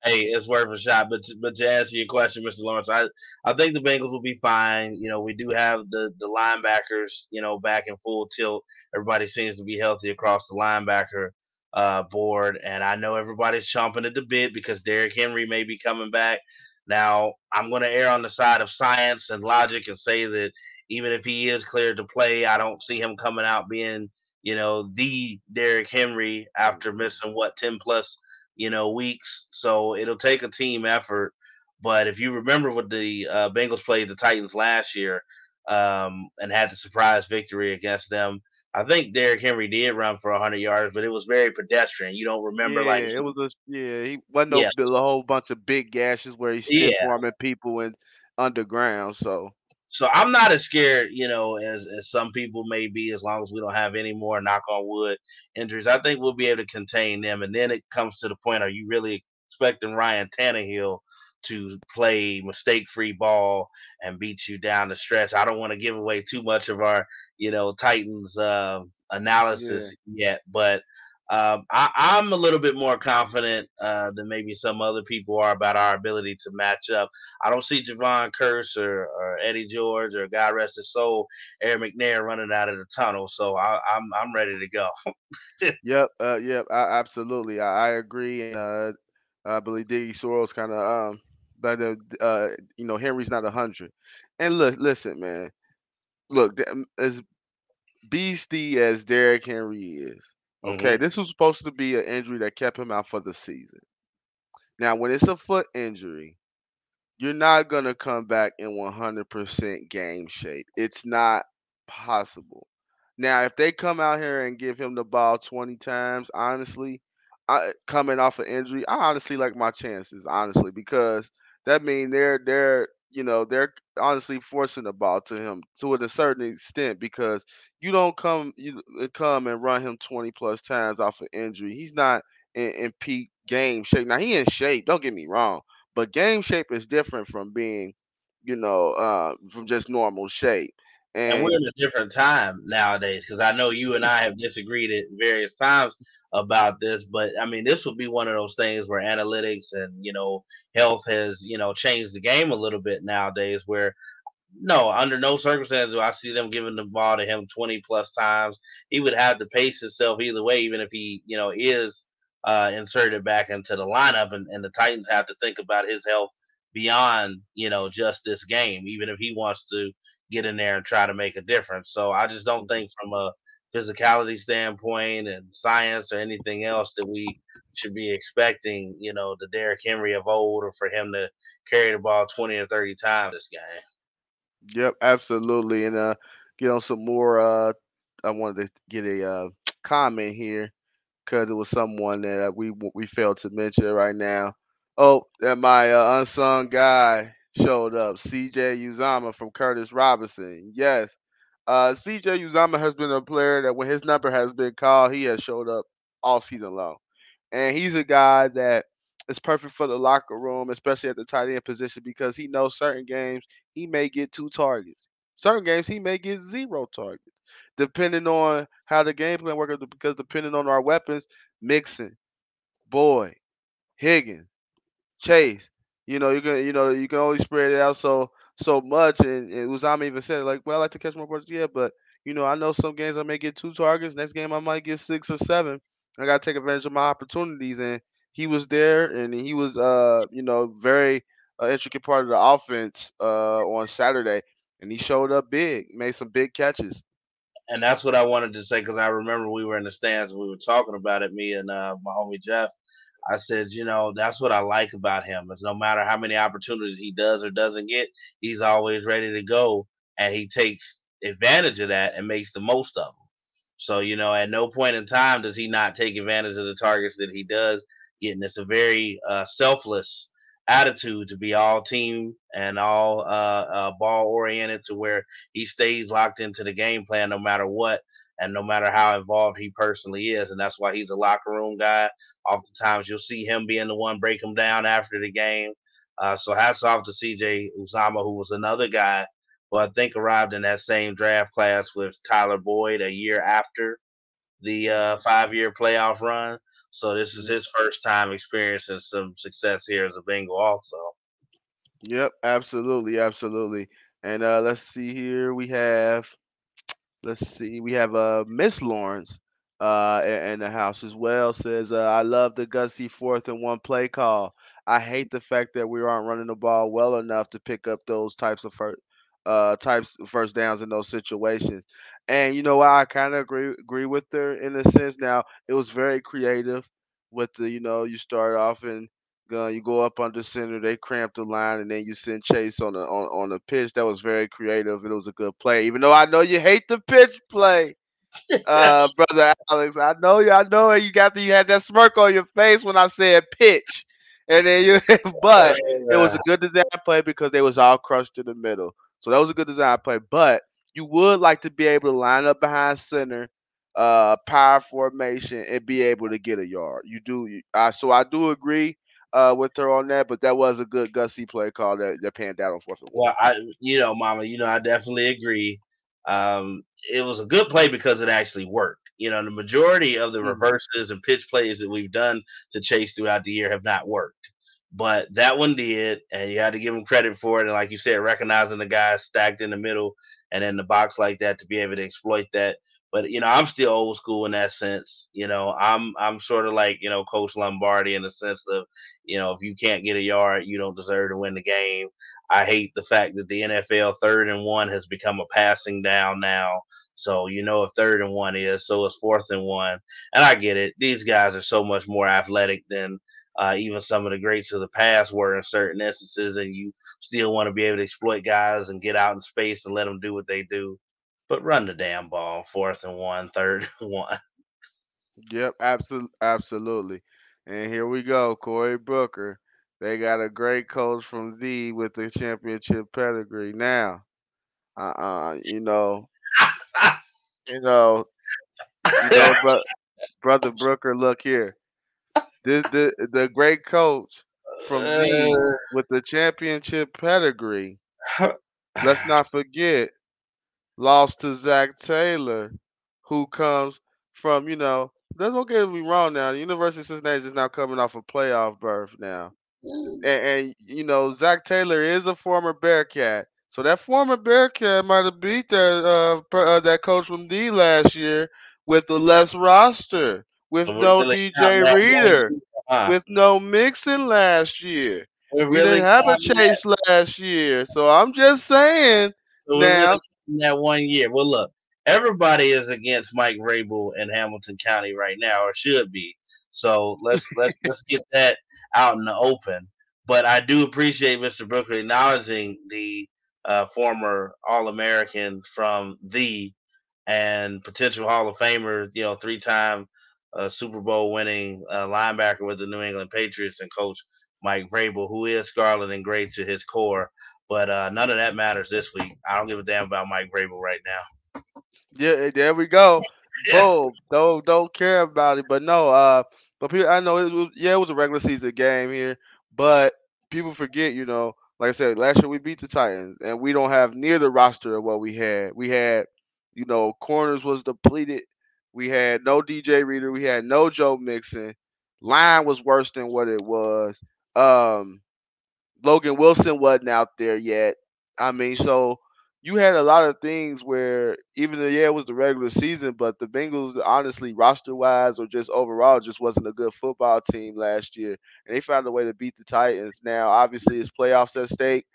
hey, it's worth a shot. But but to answer your question, Mr. Lawrence, I I think the Bengals will be fine. You know, we do have the the linebackers, you know, back in full tilt. Everybody seems to be healthy across the linebacker uh, board, and I know everybody's chomping at the bit because Derrick Henry may be coming back. Now, I'm going to err on the side of science and logic and say that even if he is cleared to play, I don't see him coming out being, you know, the Derrick Henry after missing what 10 plus you know, weeks. So it'll take a team effort. But if you remember what the uh, Bengals played the Titans last year um, and had the surprise victory against them, I think Derrick Henry did run for 100 yards, but it was very pedestrian. You don't remember yeah, like it was a yeah. He wasn't no yeah. a whole bunch of big gashes where he's yeah. farming people in underground. So so I'm not as scared, you know, as, as some people may be, as long as we don't have any more knock on wood injuries. I think we'll be able to contain them. And then it comes to the point: Are you really expecting Ryan Tannehill to play mistake free ball and beat you down the stretch? I don't want to give away too much of our, you know, Titans uh, analysis yeah. yet, but um, I, am a little bit more confident uh, than maybe some other people are about our ability to match up. I don't see Jevon Kearse or, or Eddie George or God rest his soul, Air McNair running out of the tunnel. So I, am I'm, I'm ready to go. yep, uh, yep, I, absolutely. I, I agree, and uh, I believe Diggy Sorrells kind of um, but uh, you know Henry's not a hundred. And look, listen, man, look as beastie as Derrick Henry is Okay, mm-hmm. this was supposed to be an injury that kept him out for the season. Now, when it's a foot injury, you're not going to come back in 100% game shape. It's not possible. Now, if they come out here and give him the ball 20 times, honestly, I, coming off an injury, I honestly like my chances, honestly, because that means they're they're you know they're honestly forcing the ball to him to a certain extent because you don't come you uh, come and run him 20 plus times off of injury. He's not in, in peak game shape. Now he in shape, don't get me wrong, but game shape is different from being, you know, uh, from just normal shape. And, and we're in a different time nowadays because I know you and I have disagreed at various times about this, but I mean, this would be one of those things where analytics and you know health has you know changed the game a little bit nowadays. Where no, under no circumstances do I see them giving the ball to him 20 plus times. He would have to pace himself either way, even if he, you know, is uh, inserted back into the lineup. And, and the Titans have to think about his health beyond, you know, just this game, even if he wants to get in there and try to make a difference. So I just don't think from a physicality standpoint and science or anything else that we should be expecting, you know, the Derrick Henry of old or for him to carry the ball 20 or 30 times this game. Yep, absolutely. And uh, get on some more. Uh, I wanted to get a uh, comment here because it was someone that uh, we we failed to mention right now. Oh, that my uh, unsung guy showed up. CJ Uzomah from Curtis Robinson. Yes, uh, CJ Uzomah has been a player that when his number has been called, he has showed up all season long, and he's a guy that is perfect for the locker room, especially at the tight end position, because he knows certain games he may get two targets. Certain games he may get zero targets, depending on how the game plan works. Because depending on our weapons, Mixon, Boyd, Higgins, Chase, you know, you can you know you can only spread it out so so much. And, and Uzomah even said like, well, I like to catch more balls, yeah, but you know, I know some games I may get two targets. Next game I might get six or seven. I gotta take advantage of my opportunities, and he was there, and he was uh you know very uh, intricate part of the offense uh on Saturday, and he showed up big, made some big catches. And that's what I wanted to say because I remember we were in the stands, we were talking about it, me and uh, my homie Jeff. I said, you know, that's what I like about him. Is no matter how many opportunities he does or doesn't get, he's always ready to go and he takes advantage of that and makes the most of them. So, you know, at no point in time does he not take advantage of the targets that he does getting. It's a very uh, selfless attitude to be all team and all uh, uh, ball oriented to where he stays locked into the game plan no matter what and no matter how involved he personally is. And that's why he's a locker room guy. Oftentimes you'll see him being the one break him down after the game. Uh, so hats off to CJ Uzomah, who was another guy who I think arrived in that same draft class with Tyler Boyd a year after the uh, five year playoff run. So this is his first time experiencing some success here as a Bengal, also. Yep, absolutely, absolutely. And uh, let's see here. We have, let's see, we have uh Miss Lawrence uh in, the house as well. Says uh, I love the gutsy fourth and one play call. I hate the fact that we aren't running the ball well enough to pick up those types of first uh types of first downs in those situations. And you know what? I kind of agree agree with her in a sense. Now it was very creative with the you know you start off and uh, you go up under center, they cramp the line, and then you send Chase on the on on the pitch. That was very creative. It was a good play, even though I know you hate the pitch play uh, brother Alex. I know you. I know you got the, you had that smirk on your face when I said pitch, and then you. but it was a good design play because they was all crushed in the middle. So that was a good design play. But you would like to be able to line up behind center, uh, power formation, and be able to get a yard. You do. Uh, so I do agree. Uh, with her on that, but that was a good gutsy play call that that panned out on fourth. Well, I, you know, Mama, you know, I definitely agree. Um, it was a good play because it actually worked. You know, the majority of the mm-hmm. reverses and pitch plays that we've done to Chase throughout the year have not worked. But that one did, and you had to give him credit for it. And like you said, recognizing the guy stacked in the middle and in the box like that to be able to exploit that. But you know, I'm still old school in that sense. You know, I'm I'm sort of like you know Coach Lombardi in the sense of, you know, if you can't get a yard, you don't deserve to win the game. I hate the fact that the NFL third and one has become a passing down now. So you know if third and one is, so is fourth and one. And I get it. These guys are so much more athletic than uh, even some of the greats of the past were in certain instances, and you still want to be able to exploit guys and get out in space and let them do what they do. But run the damn ball, fourth and one, third and one. Yep, absolutely, absolutely. And here we go, Corey Booker. They got a great coach from Z with the championship pedigree. Now, uh, uh you know, you know, you know, bro, brother Brooker, look here. The, the the great coach from Z uh. with the championship pedigree. Let's not forget, lost to Zac Taylor, who comes from you know. Don't get me wrong. Now, the University of Cincinnati is now coming off a playoff berth now, and, and you know Zac Taylor is a former Bearcat. So that former Bearcat might have beat that uh, uh, that coach from D last year with a less roster, with so no DJ Reader, huh? with no Mixon last year. we we really didn't have a Chase that. last year, so I'm just saying so now. That one year, well, look, everybody is against Mike Vrabel in Hamilton County right now, or should be. So let's let's let's get that out in the open. But I do appreciate Mr. Brooker acknowledging the uh, former All American from the and potential Hall of Famer, you know, three time uh, Super Bowl winning uh, linebacker with the New England Patriots and coach Mike Vrabel, who is scarlet and gray to his core. But uh, none of that matters this week. I don't give a damn about Mike Vrabel right now. Yeah, there we go. Boom. don't don't care about it. But no, uh, but people, I know it was yeah, it was a regular season game here, but people forget, you know, like I said, last year we beat the Titans, and we don't have near the roster of what we had. We had, you know, corners was depleted. We had no DJ Reader. We had no Joe Mixon. Line was worse than what it was. Um, Logan Wilson wasn't out there yet. I mean, so you had a lot of things where even though yeah it was the regular season, but the Bengals honestly roster wise or just overall just wasn't a good football team last year, and they found a way to beat the Titans. Now obviously it's playoffs at stake,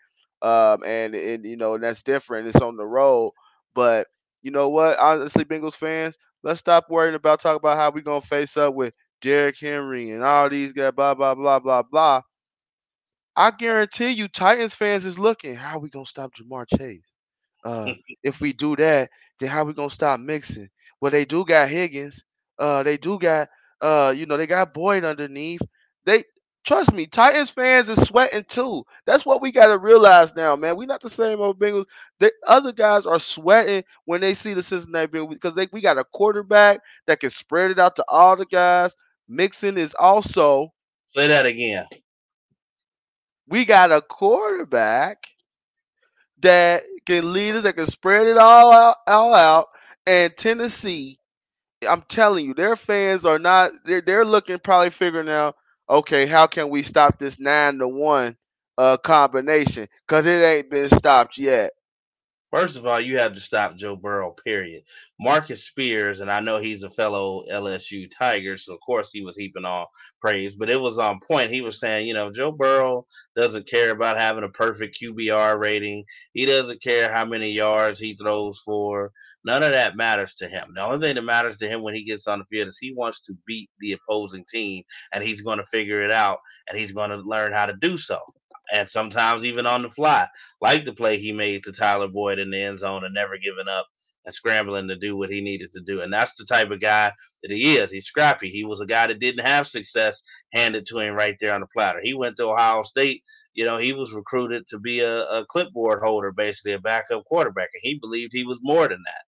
um, and and you know and that's different. It's on the road, but you know what? Honestly, Bengals fans, let's stop worrying about talking about how we gonna face up with Derrick Henry and all these guys, blah blah blah blah blah. I guarantee you, Titans fans is looking. How are we gonna stop Ja'Marr Chase? Uh, if we do that, then how we gonna stop Mixon? Well, they do got Higgins. Uh, they do got uh, you know, they got Boyd underneath. They trust me, Titans fans is sweating too. That's what we got to realize now, man. We're not the same old Bengals. The other guys are sweating when they see the Cincinnati Bengals because they, we got a quarterback that can spread it out to all the guys. Mixon is also. Say that again. We got a quarterback that can lead us, that can spread it all out, all out. And Tennessee, I'm telling you, their fans are not. They're they're looking probably figuring out okay, how can we stop this nine to one uh, combination? Because it ain't been stopped yet. First of all, you have to stop Joe Burrow, period. Marcus Spears, and I know he's a fellow LSU Tiger, so of course he was heaping all praise, but it was on point. He was saying, you know, Joe Burrow doesn't care about having a perfect QBR rating. He doesn't care how many yards he throws for. None of that matters to him. The only thing that matters to him when he gets on the field is he wants to beat the opposing team, and he's going to figure it out, and he's going to learn how to do so and sometimes even on the fly, like the play he made to Tyler Boyd in the end zone and never giving up and scrambling to do what he needed to do. And that's the type of guy that he is. He's scrappy. He was a guy that didn't have success handed to him right there on the platter. He went to Ohio State. You know, he was recruited to be a, a clipboard holder, basically a backup quarterback, and he believed he was more than that.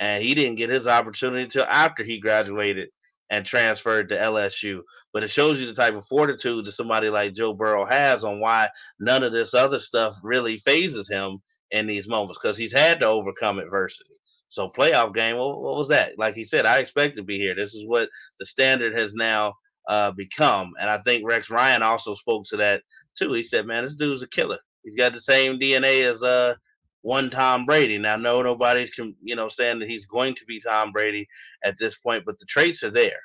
And he didn't get his opportunity until after he graduated and transferred to LSU. But it shows you the type of fortitude that somebody like Joe Burrow has on why none of this other stuff really fazes him in these moments because he's had to overcome adversity. So playoff game, what, what, was that? Like he said, I expect to be here. This is what the standard has now uh, become, and I think Rex Ryan also spoke to that too. He said, "Man, this dude's a killer. He's got the same DNA as uh, one Tom Brady. Now, no, nobody's you know saying that he's going to be Tom Brady at this point, but the traits are there,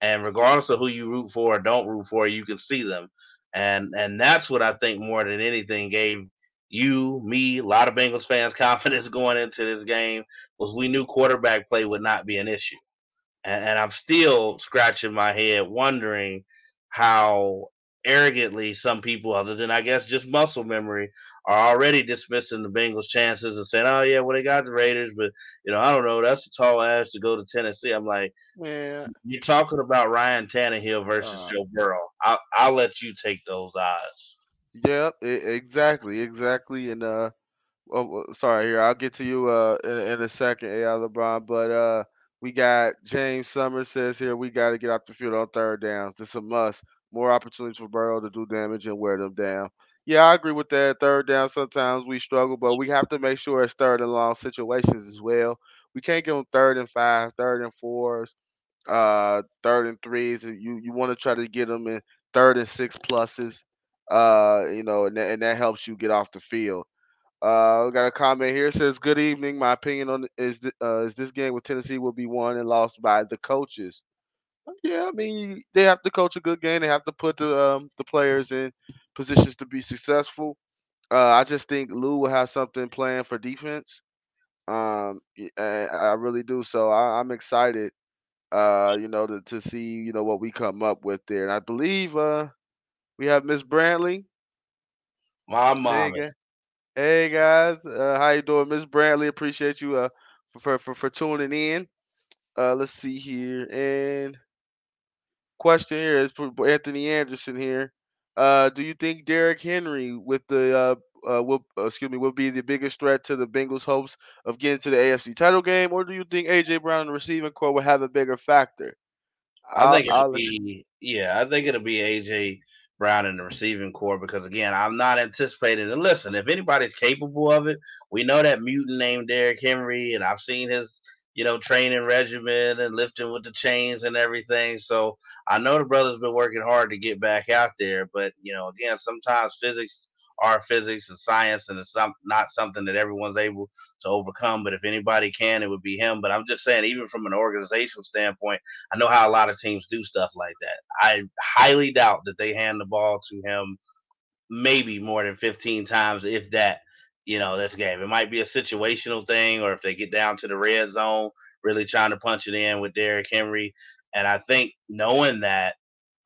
and regardless of who you root for or don't root for, you can see them, and and that's what I think more than anything gave you, me, a lot of Bengals fans confidence going into this game was we knew quarterback play would not be an issue, and, and I'm still scratching my head wondering how arrogantly some people, other than I guess just muscle memory, are already dismissing the Bengals' chances and saying, "Oh yeah, well they got the Raiders, but you know I don't know. That's a tall ass to go to Tennessee." I'm like, yeah, you're talking about Ryan Tannehill versus uh, Joe Burrow. I'll, I'll let you take those odds. Yep, yeah, exactly, exactly. And uh, oh, sorry, here I'll get to you uh in, in a second, AI LeBron, but uh. We got James Summers says here we got to get off the field on third downs. It's a must more opportunities for Burrow to do damage and wear them down. Yeah, I agree with that. Third down, sometimes we struggle, but we have to make sure it's third and long situations as well. We can't give them third and five, third and fours, uh, third and threes. You you want to try to get them in third and six pluses, uh, you know, and that, and that helps you get off the field. Uh, we got a comment here. Says, "Good evening. My opinion on is th- uh, is this game with Tennessee will be won and lost by the coaches. Yeah, I mean they have to coach a good game. They have to put the um, the players in positions to be successful. Uh, I just think Lou will have something planned for defense. Um, I really do. So I, am excited. Uh, you know, to, to see you know what we come up with there, and I believe uh we have Miss Brantley. My mom. Hey, hey guys, uh, how you doing, Miss Brantley? Appreciate you uh for, for for tuning in. Uh, let's see here and question here is for Anthony Anderson here. Uh, do you think Derrick Henry with the uh, uh, will uh, excuse me will be the biggest threat to the Bengals' hopes of getting to the AFC title game, or do you think AJ Brown, and the receiving corps, will have a bigger factor? I think it'll be yeah, I think it'll be AJ Brown in the receiving corps because again, I'm not anticipating. And listen, if anybody's capable of it, we know that mutant named Derrick Henry, and I've seen his you know, training regimen and lifting with the chains and everything. So I know the brother's been working hard to get back out there, but you know, again, sometimes physics are physics and science, and it's not something that everyone's able to overcome. But if anybody can, it would be him. But I'm just saying, even from an organizational standpoint, I know how a lot of teams do stuff like that. I highly doubt that they hand the ball to him maybe more than 15 times, if that you know, this game. It might be a situational thing, or if they get down to the red zone, really trying to punch it in with Derrick Henry. And I think knowing that,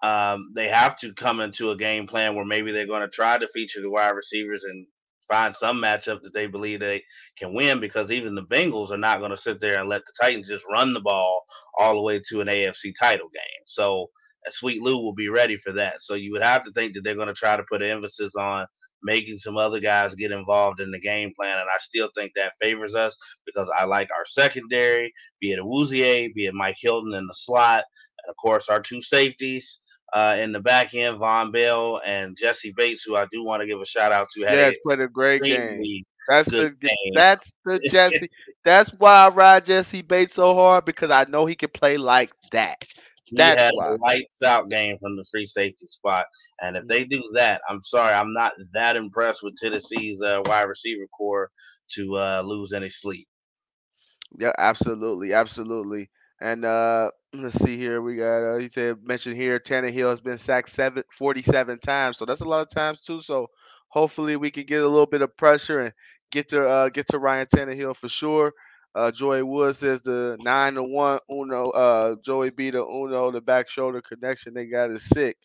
um, they have to come into a game plan where maybe they're going to try to feature the wide receivers and find some matchup that they believe they can win because even the Bengals are not going to sit there and let the Titans just run the ball all the way to an AFC title game. So Sweet Lou will be ready for that. So you would have to think that they're going to try to put emphasis on making some other guys get involved in the game plan. And I still think that favors us because I like our secondary, be it Awuzie, be it Mike Hilton in the slot, and of course our two safeties. Uh, in the back end, Vonn Bell and Jessie Bates, who I do want to give a shout out to. Yeah, played a great game. That's the game. that's the Jessie. that's why I ride Jessie Bates so hard because I know he can play like that. He That's had why. a lights out game from the free safety spot. And if they do that, I'm sorry, I'm not that impressed with Tennessee's uh, wide receiver corps to uh, lose any sleep. Yeah, absolutely, absolutely. And uh, let's see here, we got uh, he said mentioned here Tannehill has been sacked seven, 47 times, so that's a lot of times too. So hopefully we can get a little bit of pressure and get to uh, get to Ryan Tannehill for sure. Uh, Joey Wood says the nine to one Uno. Uh, Joey B the Uno the back shoulder connection they got is sick.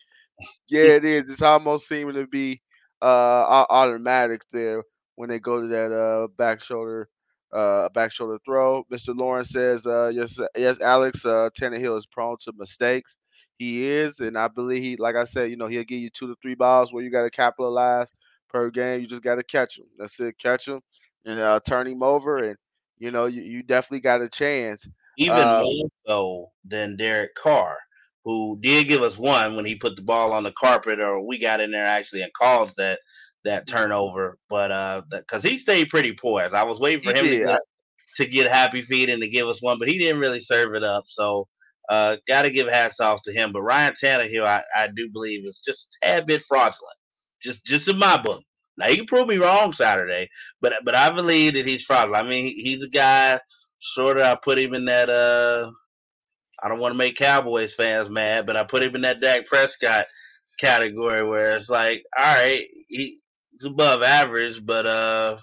Yeah, it is. It's almost seeming to be uh automatic there when they go to that uh back shoulder uh back shoulder throw. Mr. Lawrence says uh yes yes Alex uh Tannehill is prone to mistakes. He is, and I believe he like I said, you know, he'll give you two to three balls where you got to capitalize per game. You just got to catch him. That's it. Catch him and uh, turn him over and you know, you, you definitely got a chance. Even um, more so than Derek Carr, who did give us one when he put the ball on the carpet, or we got in there actually and caused that that turnover. But uh, because he stayed pretty poised, I was waiting for him to get, to get happy feet and to give us one, but he didn't really serve it up. So uh, got to give hats off to him. But Ryan Tannehill, I, I do believe is just a tad bit fraudulent, just just in my book. Now he can prove me wrong Saturday, but but I believe that he's fraudulent. I mean, he's a guy. Sort of, I put him in that. Uh, I don't want to make Cowboys fans mad, but I put him in that Dak Prescott category where it's like, all right, he, he's above average, but uh,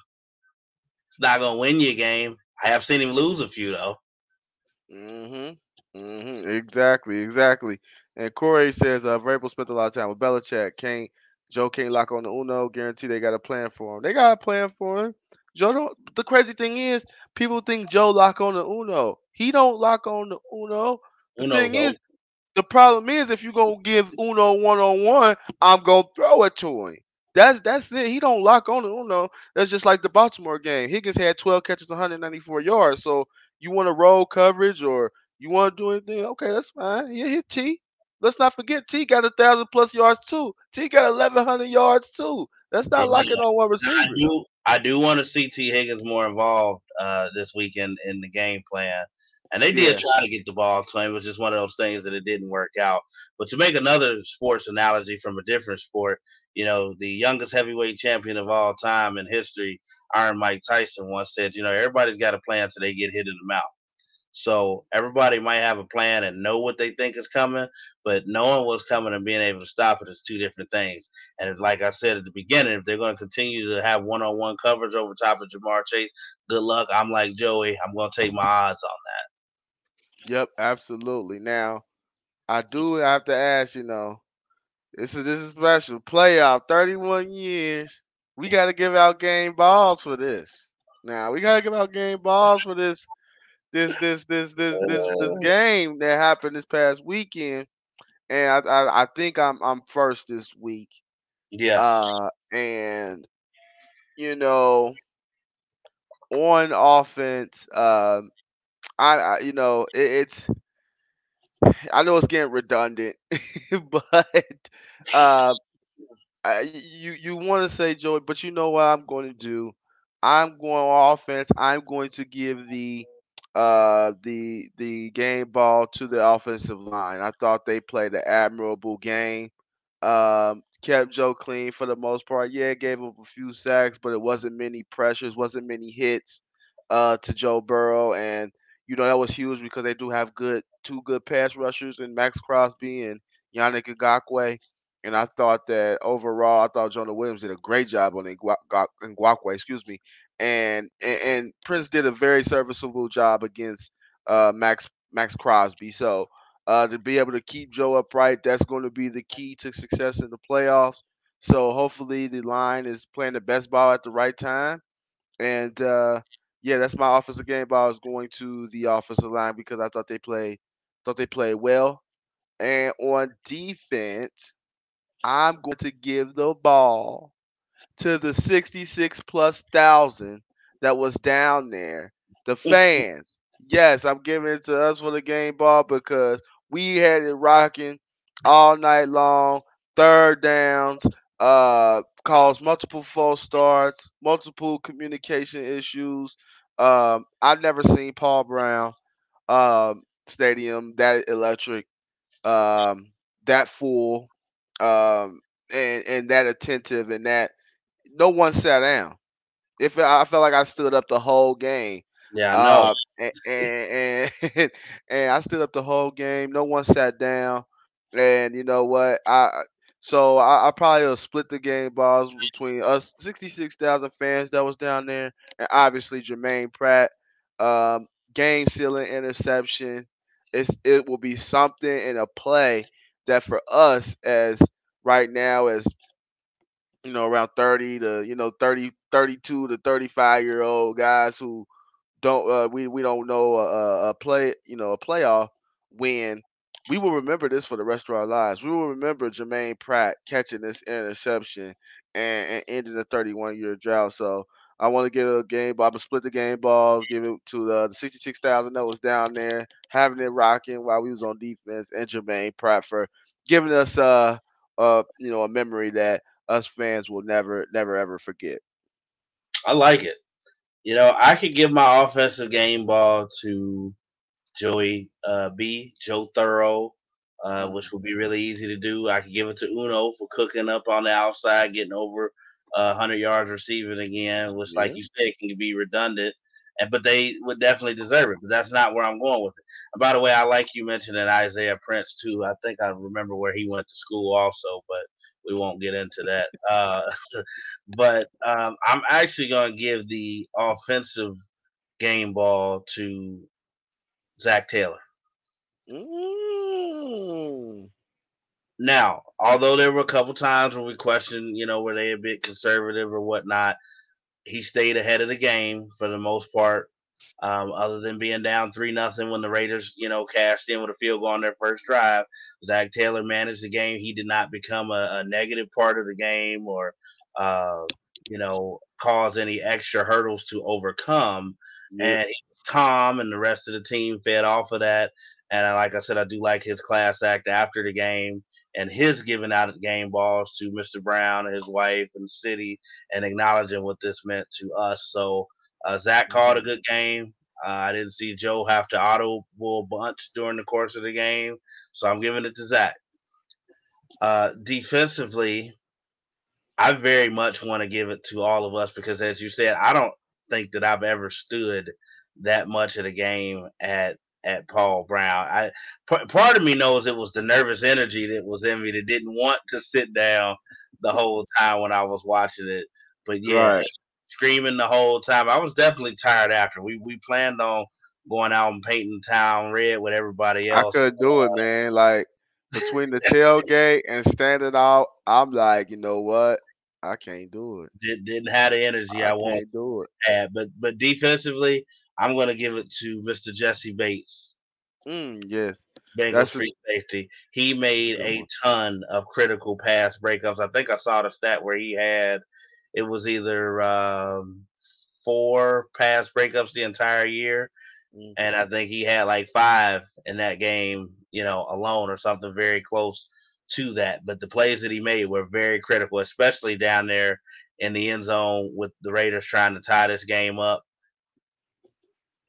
it's not gonna win you a game. I have seen him lose a few though. Mhm. Mhm. Exactly. Exactly. And Corey says, uh, Vrabel spent a lot of time with Belichick. Can't Joe can't lock on the Uno. Guarantee they got a plan for him. They got a plan for him. Joe don't. The crazy thing is, people think Joe lock on the Uno. He don't lock on the Uno. The Uno thing is, the problem is if you gonna give Uno one on one, I'm gonna throw it to him. That's that's it. He don't lock on the Uno. That's just like the Baltimore game. Higgins had 12 catches, 194 yards. So you want to roll coverage or you want to do anything? Okay, that's fine. Yeah, hit T. Let's not forget T got a thousand plus yards too. T got eleven hundred yards too. That's not locking on one receiver. I do, I do want to see T Higgins more involved uh, this weekend in the game plan. And they did yes. try to get the ball to him. It was just one of those things that it didn't work out. But to make another sports analogy from a different sport, you know, the youngest heavyweight champion of all time in history, Iron Mike Tyson, once said, you know, everybody's got a plan until they get hit in the mouth. So everybody might have a plan and know what they think is coming, but knowing what's coming and being able to stop it is two different things. And like I said at the beginning, if they're going to continue to have one-on-one coverage over top of Ja'Marr Chase, good luck. I'm like Joey. I'm going to take my odds on that. Yep, absolutely. Now, I do have to ask, you know, this is this is special playoff, 31 years. We got to give out game balls for this. Now we got to give out game balls for this this this this this this this game that happened this past weekend, and I I, I think I'm I'm first this week. Yeah. Uh, and you know, on offense, um, I, I you know it, it's I know it's getting redundant, but uh, I, you you want to say Joey, but you know what I'm going to do? I'm going offense. I'm going to give the uh, the the game ball to the offensive line. I thought they played an admirable game. Um, kept Joe clean for the most part. Yeah, gave up a few sacks, but it wasn't many pressures, wasn't many hits uh, to Joe Burrow, and you know that was huge because they do have good two good pass rushers in Maxx Crosby and Yannick Ngakoue. And I thought that overall, I thought Jonah Williams did a great job on Ngakoue, excuse me, and, and, Prince did a very serviceable job against uh, Max Maxx Crosby. So uh, to be able to keep Joe upright, that's going to be the key to success in the playoffs. So hopefully the line is playing the best ball at the right time. And uh, yeah, that's my offensive game ball is going to the offensive line because I thought they play thought they played well. And on defense, I'm going to give the ball to the 66 plus thousand that was down there. The fans. Yes, I'm giving it to us for the game ball because we had it rocking all night long. Third downs, uh, caused multiple false starts, multiple communication issues. Um, I've never seen Paul Brown um, Stadium that electric, um, that full, um, and and that attentive, and that no one sat down. If I felt like I stood up the whole game. Yeah, I know. Uh, and, and and and I stood up the whole game. No one sat down. And you know what? I so I, I probably will split the game balls between us, sixty-six thousand fans that was down there, and obviously Jermaine Pratt, um, game sealing interception. It's it will be something in a play that for us as right now as you know around 30 to you know 30 32 to 35 year old guys who don't uh, we we don't know a, a- play you know a playoff win. We will remember this for the rest of our lives. We will remember Jermaine Pratt catching this interception and, and ending a 31 year drought. So I want to get a game ball. I'm gonna split the game balls, give it to the, the 66,000 that was down there, having it rocking while we was on defense, and Jermaine Pratt for giving us uh uh you know a memory that us fans will never never ever forget. I like it. You know, I could give my offensive game ball to Joey uh, B, Joe Thorough, uh, which would be really easy to do. I could give it to Uno for cooking up on the outside, getting over uh, 100 yards receiving again, which, like Yeah. you said, can be redundant. And but they would definitely deserve it. But that's not where I'm going with it. And by the way, I like you mentioning Isaiah Prince too. I think I remember where he went to school also, but we won't get into that. Uh, but um, I'm actually going to give the offensive game ball to Zac Taylor. Mm. Now, although there were a couple times when we questioned, you know, were they a bit conservative or whatnot, he stayed ahead of the game for the most part. Um, other than being down three nothing when the Raiders, you know, cashed in with a field goal on their first drive, Zac Taylor managed the game. He did not become a, a negative part of the game or, uh, you know, cause any extra hurdles to overcome. And he was calm, and the rest of the team fed off of that. And I- like I said, I do like his class act after the game and his giving out of game balls to Mr. Brown and his wife and the city and acknowledging what this meant to us. So uh, Zac called a good game. Uh, I didn't see Joe have to auto a bunch during the course of the game, so I'm giving it to Zac. Uh, defensively, I very much want to give it to all of us because, as you said, I don't think that I've ever stood that much of the game at at Paul Brown. I p- part of me knows it was the nervous energy that was in me that didn't want to sit down the whole time when I was watching it. But yeah, Right. Screaming the whole time. I was definitely tired after. We we planned on going out and painting town red with everybody else. I couldn't do it, man. Like between the tailgate and standing out, I'm like, you know what? I can't do it. Did, didn't have the energy I, I wanted do it. have. But but defensively, I'm gonna give it to Mr. Jessie Bates. Mm, yes. Bengals That's free safety. He made a ton of critical pass breakups. I think I saw the stat where he had it was either um, four pass breakups the entire year, Mhm. and I think he had like five in that game, you know, alone or something very close to that. But the plays that he made were very critical, especially down there in the end zone with the Raiders trying to tie this game up.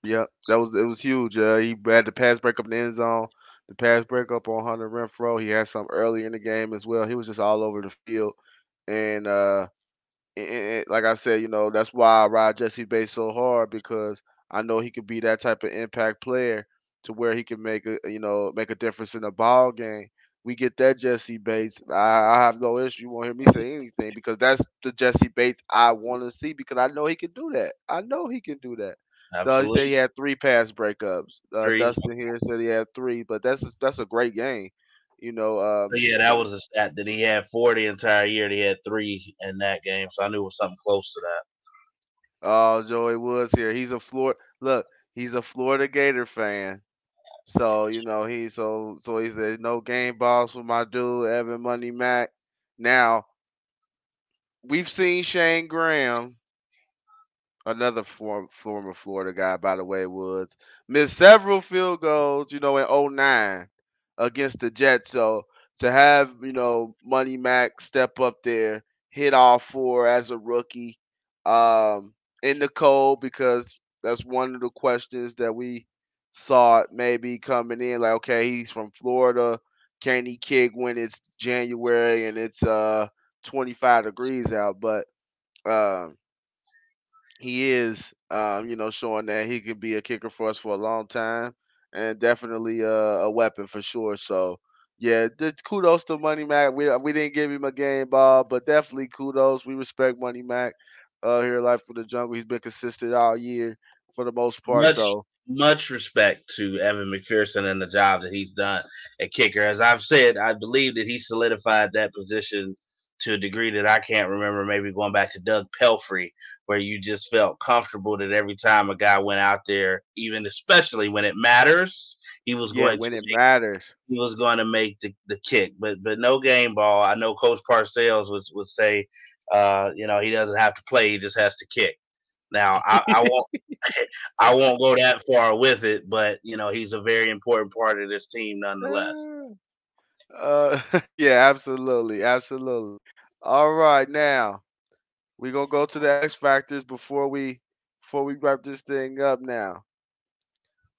Yep. That was it was huge. Uh, he had the pass break up in the end zone, the pass break up on Hunter Renfrow. He had some early in the game as well. He was just all over the field. And uh and, like I said, you know, that's why I ride Jessie Bates so hard because I know he could be that type of impact player to where he can make a you know make a difference in the ball game. We get that Jessie Bates. I, I have no issue. You won't hear me say anything because that's the Jessie Bates I want to see because I know he can do that. I know he can do that. He said he had three pass breakups. Uh, Three. Dustin here said he had three, but that's that's a great game. You know, um, yeah, that was a stat that he had four the entire year. He had three in that game, so I knew it was something close to that. Oh, Joey Woods here. He's a Florida. Look, he's a Florida Gator fan. So you know he so so he said no game balls for my dude Evan Money Mac. Now we've seen Shayne Graham, another form, former Florida guy by the way, Woods missed several field goals. You know in 09 against the Jets. So to have you know Money Mac step up there, hit all four as a rookie, um, in the cold because that's one of the questions that we thought maybe coming in. Like, okay, he's from Florida. Can he kick when it's January and it's uh 25 degrees out? But um, he is, um, you know, showing that he can be a kicker for us for a long time and definitely uh, a weapon for sure. So, yeah, the, kudos to Money Mac. We we didn't give him a game ball, but definitely kudos. We respect Money Mac uh, here, Life for the Jungle. He's been consistent all year for the most part. Much, so much respect to Evan McPherson and the job that he's done at kicker. As I've said, I believe that he solidified that position to a degree that I can't remember. Maybe going back to Doug Pelfrey, where you just felt comfortable that every time a guy went out there, even especially when it matters, he was yeah, going when to it matters. He was going to make the, the kick, but but no game ball. I know Coach Parcells would would say, uh, you know, he doesn't have to play; he just has to kick. Now I, I won't I won't go that far with it, but you know he's a very important part of this team nonetheless. Uh, yeah, absolutely, absolutely. All right, now we're gonna go to the X factors before we before we wrap this thing up. Now,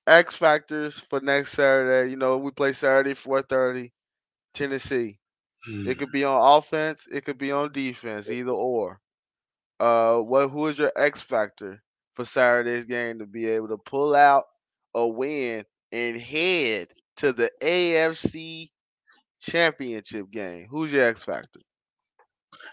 X factors for next Saturday. You know, we play Saturday four thirty, Tennessee. It could be on offense, it could be on defense, either or. Uh, what who is your X factor for Saturday's game to be able to pull out a win and head to the AFC championship game? Who's your X factor?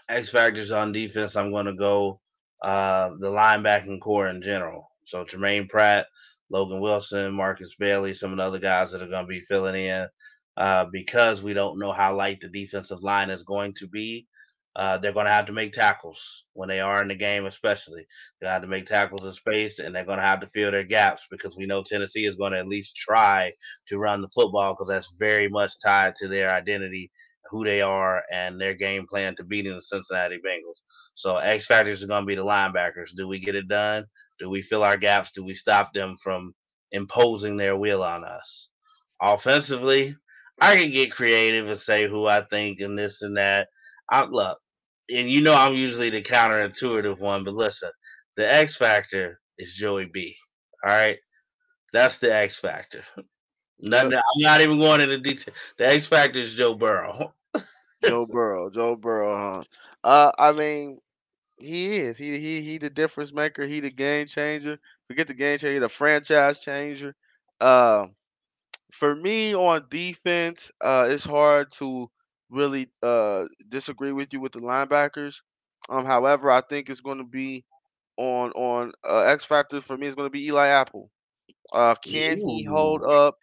X factors on defense. I'm going to go uh, the linebacking corps in general. So Jermaine Pratt, Logan Wilson, Markus Bailey, some of the other guys that are going to be filling in uh, because we don't know how light the defensive line is going to be. Uh, they're going to have to make tackles when they are in the game, especially. They have to make tackles in space, and they're going to have to fill their gaps because we know Tennessee is going to at least try to run the football because that's very much tied to their identity, who they are, and their game plan to beating the Cincinnati Bengals. So X factors are going to be the linebackers. Do we get it done? Do we fill our gaps? Do we stop them from imposing their will on us? Offensively, I can get creative and say who I think and this and that. I look, and you know I'm usually the counterintuitive one, but listen, the X factor is Joey B. All right, that's the X factor. Nothing, I'm not even going into detail. The X factor is Joe Burrow. Joe Burrow, Joe Burrow, huh? Uh, I mean, he is. He he he the difference maker. He the game changer. Forget the game changer. The franchise changer. Uh, for me on defense, uh, it's hard to really uh disagree with you with the linebackers. Um, however, I think it's going to be on on uh, X factors for me. It's going to be Eli Apple. Uh, can he hold up?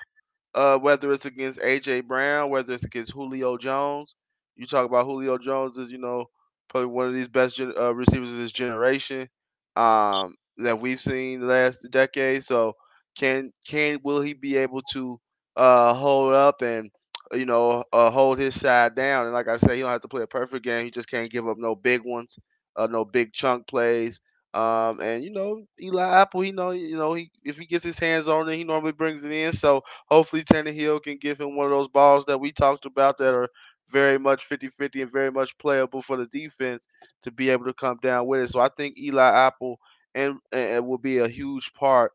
Uh, whether it's against AJ Brown, whether it's against Julio Jones. You talk about Julio Jones as you know probably one of these best uh, receivers of this generation um, that we've seen the last decade. So can can will he be able to uh, hold up and you know uh, hold his side down? And like I said, he don't have to play a perfect game. He just can't give up no big ones, uh, no big chunk plays. Um, and you know, Eli Apple, he know, you know, he if he gets his hands on it, he normally brings it in. So hopefully Tannehill can give him one of those balls that we talked about that are very much 50-50 and very much playable for the defense to be able to come down with it. So I think Eli Apple and, and will be a huge part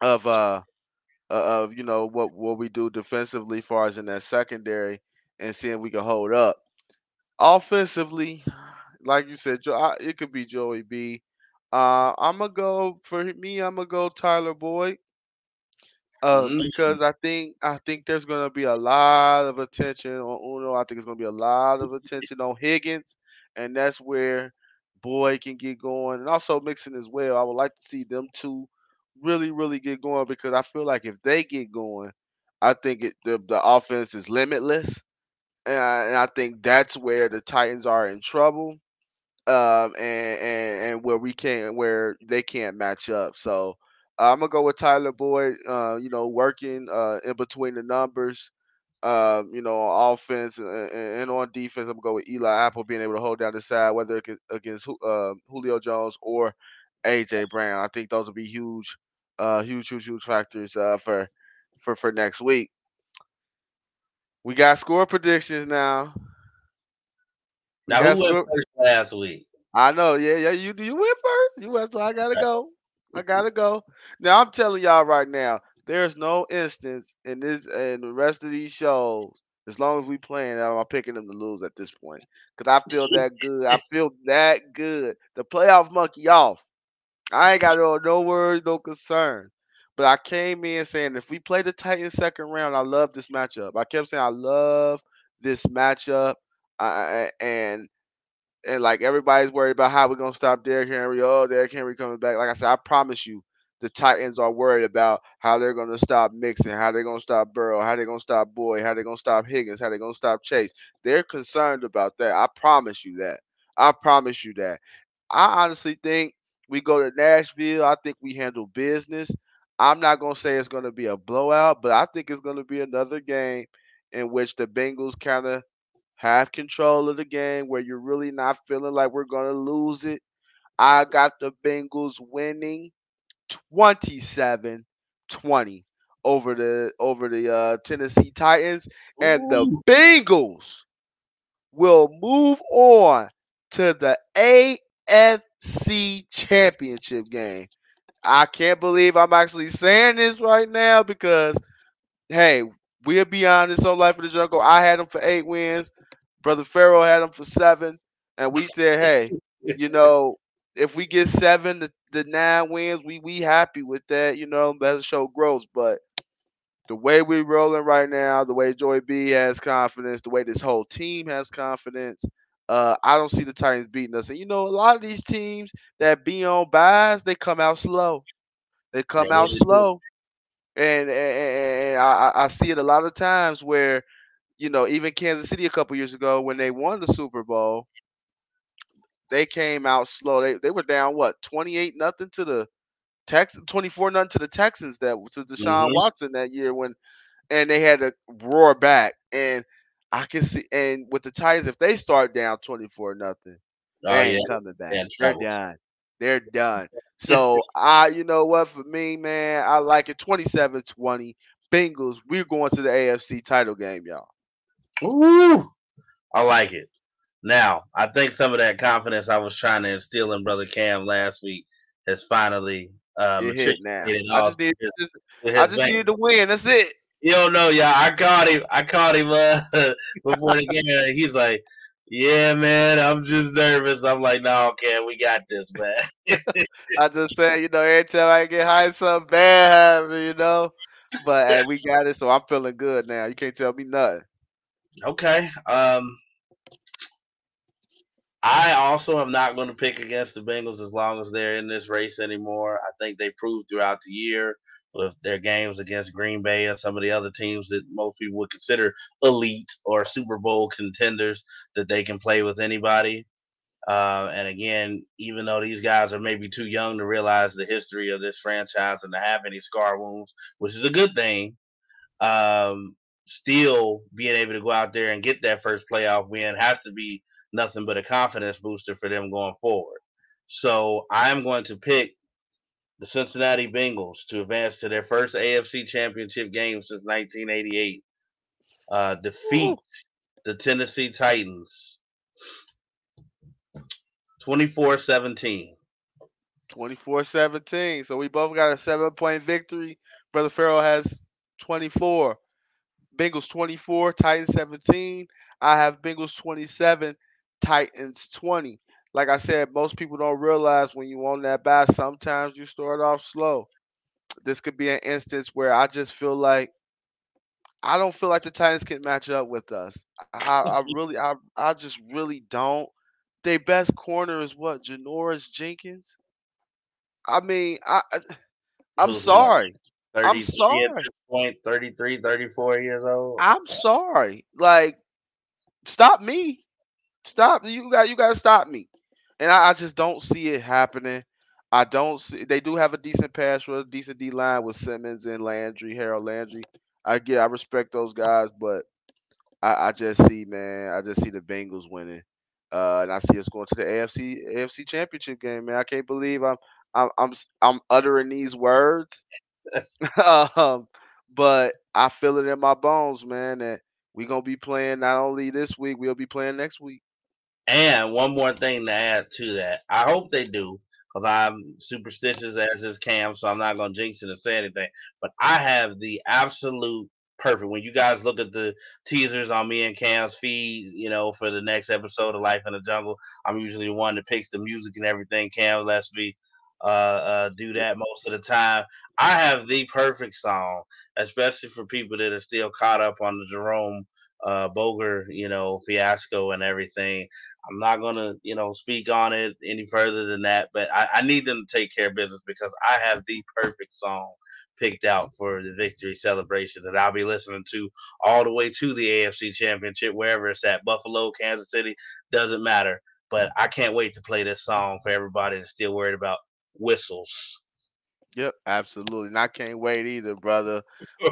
of uh of you know what what we do defensively, far as in that secondary, and seeing we can hold up. Offensively, like you said, it could be Joey B. Uh, I'm gonna go for me. I'm gonna go Tyler Boyd. Uh, Mm. because I think I think there's gonna be a lot of attention on Uno. I think it's gonna be a lot of attention on Higgins, and that's where Boyd can get going, and also Mixon as well. I would like to see them two really, really get going because I feel like if they get going, I think it, the the offense is limitless, and I, and I think that's where the Titans are in trouble, um, and, and and where we can't where they can't match up. So uh, I'm gonna go with Tyler Boyd. Uh, you know, working uh, in between the numbers. Um, you know, on offense and, and, on defense, I'm gonna go with Eli Apple being able to hold down the side, whether against uh, Julio Jones or AJ Brown. I think those will be huge, uh, huge, huge, huge factors uh, for for for next week. We got score predictions now. We now who went first last week? I know, yeah, yeah. You you went first. You went, so I gotta go. I gotta go. Now I'm telling y'all right now, there's no instance in this and the rest of these shows, as long as we playing, I'm picking them to lose at this point. Cause I feel that good. I feel that good. The playoff monkey off. I ain't got no no worries, no concern. But I came in saying if we play the Titans second round, I love this matchup. I kept saying I love this matchup. I, and and like everybody's worried about how we're gonna stop Derrick Henry. Oh, Derrick Henry coming back. Like I said, I promise you, the Titans are worried about how they're gonna stop Mixon, how they're gonna stop Burrow, how they're gonna stop Boyd, how they're gonna stop Higgins, how they're gonna stop Chase. They're concerned about that. I promise you that. I promise you that. I honestly think we go to Nashville. I think we handle business. I'm not gonna say it's gonna be a blowout, but I think it's gonna be another game in which the Bengals kind of have control of the game where you're really not feeling like we're going to lose it. I got the Bengals winning 27 20 over the over the uh, Tennessee Titans and the Bengals will move on to the AFC Championship game. I can't believe I'm actually saying this right now because hey, we'll be honest on Life of the Jungle. I had them for eight wins. Brother Pharaoh had him for seven, and we said, hey, you know, if we get seven the, the nine wins, we we happy with that. You know, as the show grows. But the way we're rolling right now, the way Joey B has confidence, the way this whole team has confidence, uh, I don't see the Titans beating us. And you know, a lot of these teams that be on buys, they come out slow. They come yeah, out slow. And, and, and I, I see it a lot of times where you know, even Kansas City a couple years ago when they won the Super Bowl, they came out slow. They they were down what twenty eight nothing to the Texans, twenty four nothing to the Texans that to Deshaun mm-hmm. Watson that year when, and they had to roar back. And I can see, and with the Titans, if they start down twenty four nothing, oh, they ain't yeah. coming back. They're done. They're done. So I, you know what, for me, man, I like it 27-20. Bengals, we're going to the AFC title game, y'all. Ooh, I like it. Now, I think some of that confidence I was trying to instill in Brother Kam last week has finally um, hit now. I just, need, just, I just needed to win. That's it. You don't know, y'all. I called him. I called him uh, before the game. He's like, "Yeah, man, I'm just nervous." I'm like, "No, Kam, we got this, man." I just said, you know, every time I get high, something bad happen, you know. But hey, we got it, so I'm feeling good now. You can't tell me nothing. Okay. Um, I also am not going to pick against the Bengals as long as they're in this race anymore. I think they proved throughout the year with their games against Green Bay and some of the other teams that most people would consider elite or Super Bowl contenders that they can play with anybody. Uh, and again, even though these guys are maybe too young to realize the history of this franchise and to have any scar wounds, which is a good thing, um, still being able to go out there and get that first playoff win has to be nothing but a confidence booster for them going forward. So I'm going to pick the Cincinnati Bengals to advance to their first AFC championship game since 1988. Uh, defeat Ooh. the Tennessee Titans 24 17. 24 17. So we both got a seven point victory. Brother Pharaoh has 24. Bengals 24, Titans 17. I have Bengals 27, Titans 20. Like I said, most people don't realize when you on that bye, sometimes you start off slow. This could be an instance where I just feel like I don't feel like the Titans can match up with us. I, I really, I, I just really don't. Their best corner is what Janoris Jenkins. I mean, I, I'm sorry. I'm sorry. At this point, 33, 34 years old. I'm sorry. Like, stop me. Stop. You got you gotta stop me. And I, I, just don't see it happening. I don't see they do have a decent pass rush, decent D line with Simmons and Landry, Harold Landry. I get I respect those guys, but I, I just see, man, I just see the Bengals winning. Uh, and I see us going to the AFC AFC Championship game, man. I can't believe I'm I'm I'm, I'm uttering these words, um, but I feel it in my bones, man. That we're gonna be playing not only this week, we'll be playing next week. And one more thing to add to that, I hope they do, because I'm superstitious as is Kam, so I'm not gonna jinx it and say anything. But I have the absolute perfect. When you guys look at the teasers on me and Kam's feed, you know, for the next episode of Life in the Jungle, I'm usually the one that picks the music and everything. Kam lets me uh, uh, do that most of the time. I have the perfect song, especially for people that are still caught up on the Jerome uh, Boger, you know, fiasco and everything. I'm not gonna, you know, speak on it any further than that, but I, I need them to take care of business because I have the perfect song picked out for the victory celebration that I'll be listening to all the way to the AFC Championship, wherever it's at Buffalo, Kansas City, doesn't matter. But I can't wait to play this song for everybody that's still worried about whistles. Yep, absolutely. And I can't wait either, brother.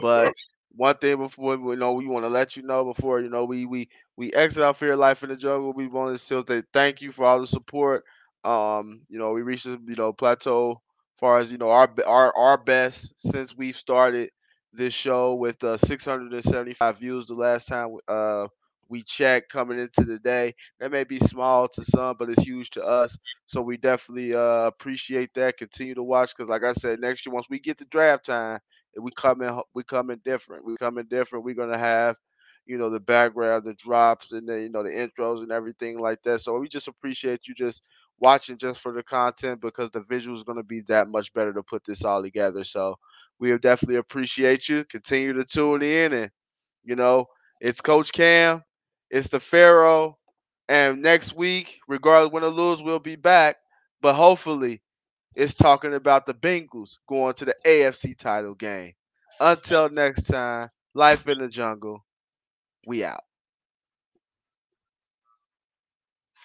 But one thing before we know we want to let you know before you know we we we exit our fear life in the jungle. We want to still say thank you for all the support. Um, you know, we reached you know plateau far as you know our our our best since we started this show with uh, 675 views the last time uh, we check coming into the day. That may be small to some, but it's huge to us. So we definitely uh, appreciate that. Continue to watch because, like I said, next year once we get to draft time, we come in we come in different. We come in different. We're gonna have you know the background, the drops, and the you know the intros and everything like that. So we just appreciate you just watching just for the content because the visual is to be that much better to put this all together. So we definitely appreciate you. Continue to tune in, and you know it's Coach Kam, it's the Pharaoh, and next week, regardless win or lose, we'll be back. But hopefully, it's talking about the Bengals going to the AFC title game. Until next time, life in the jungle. We out.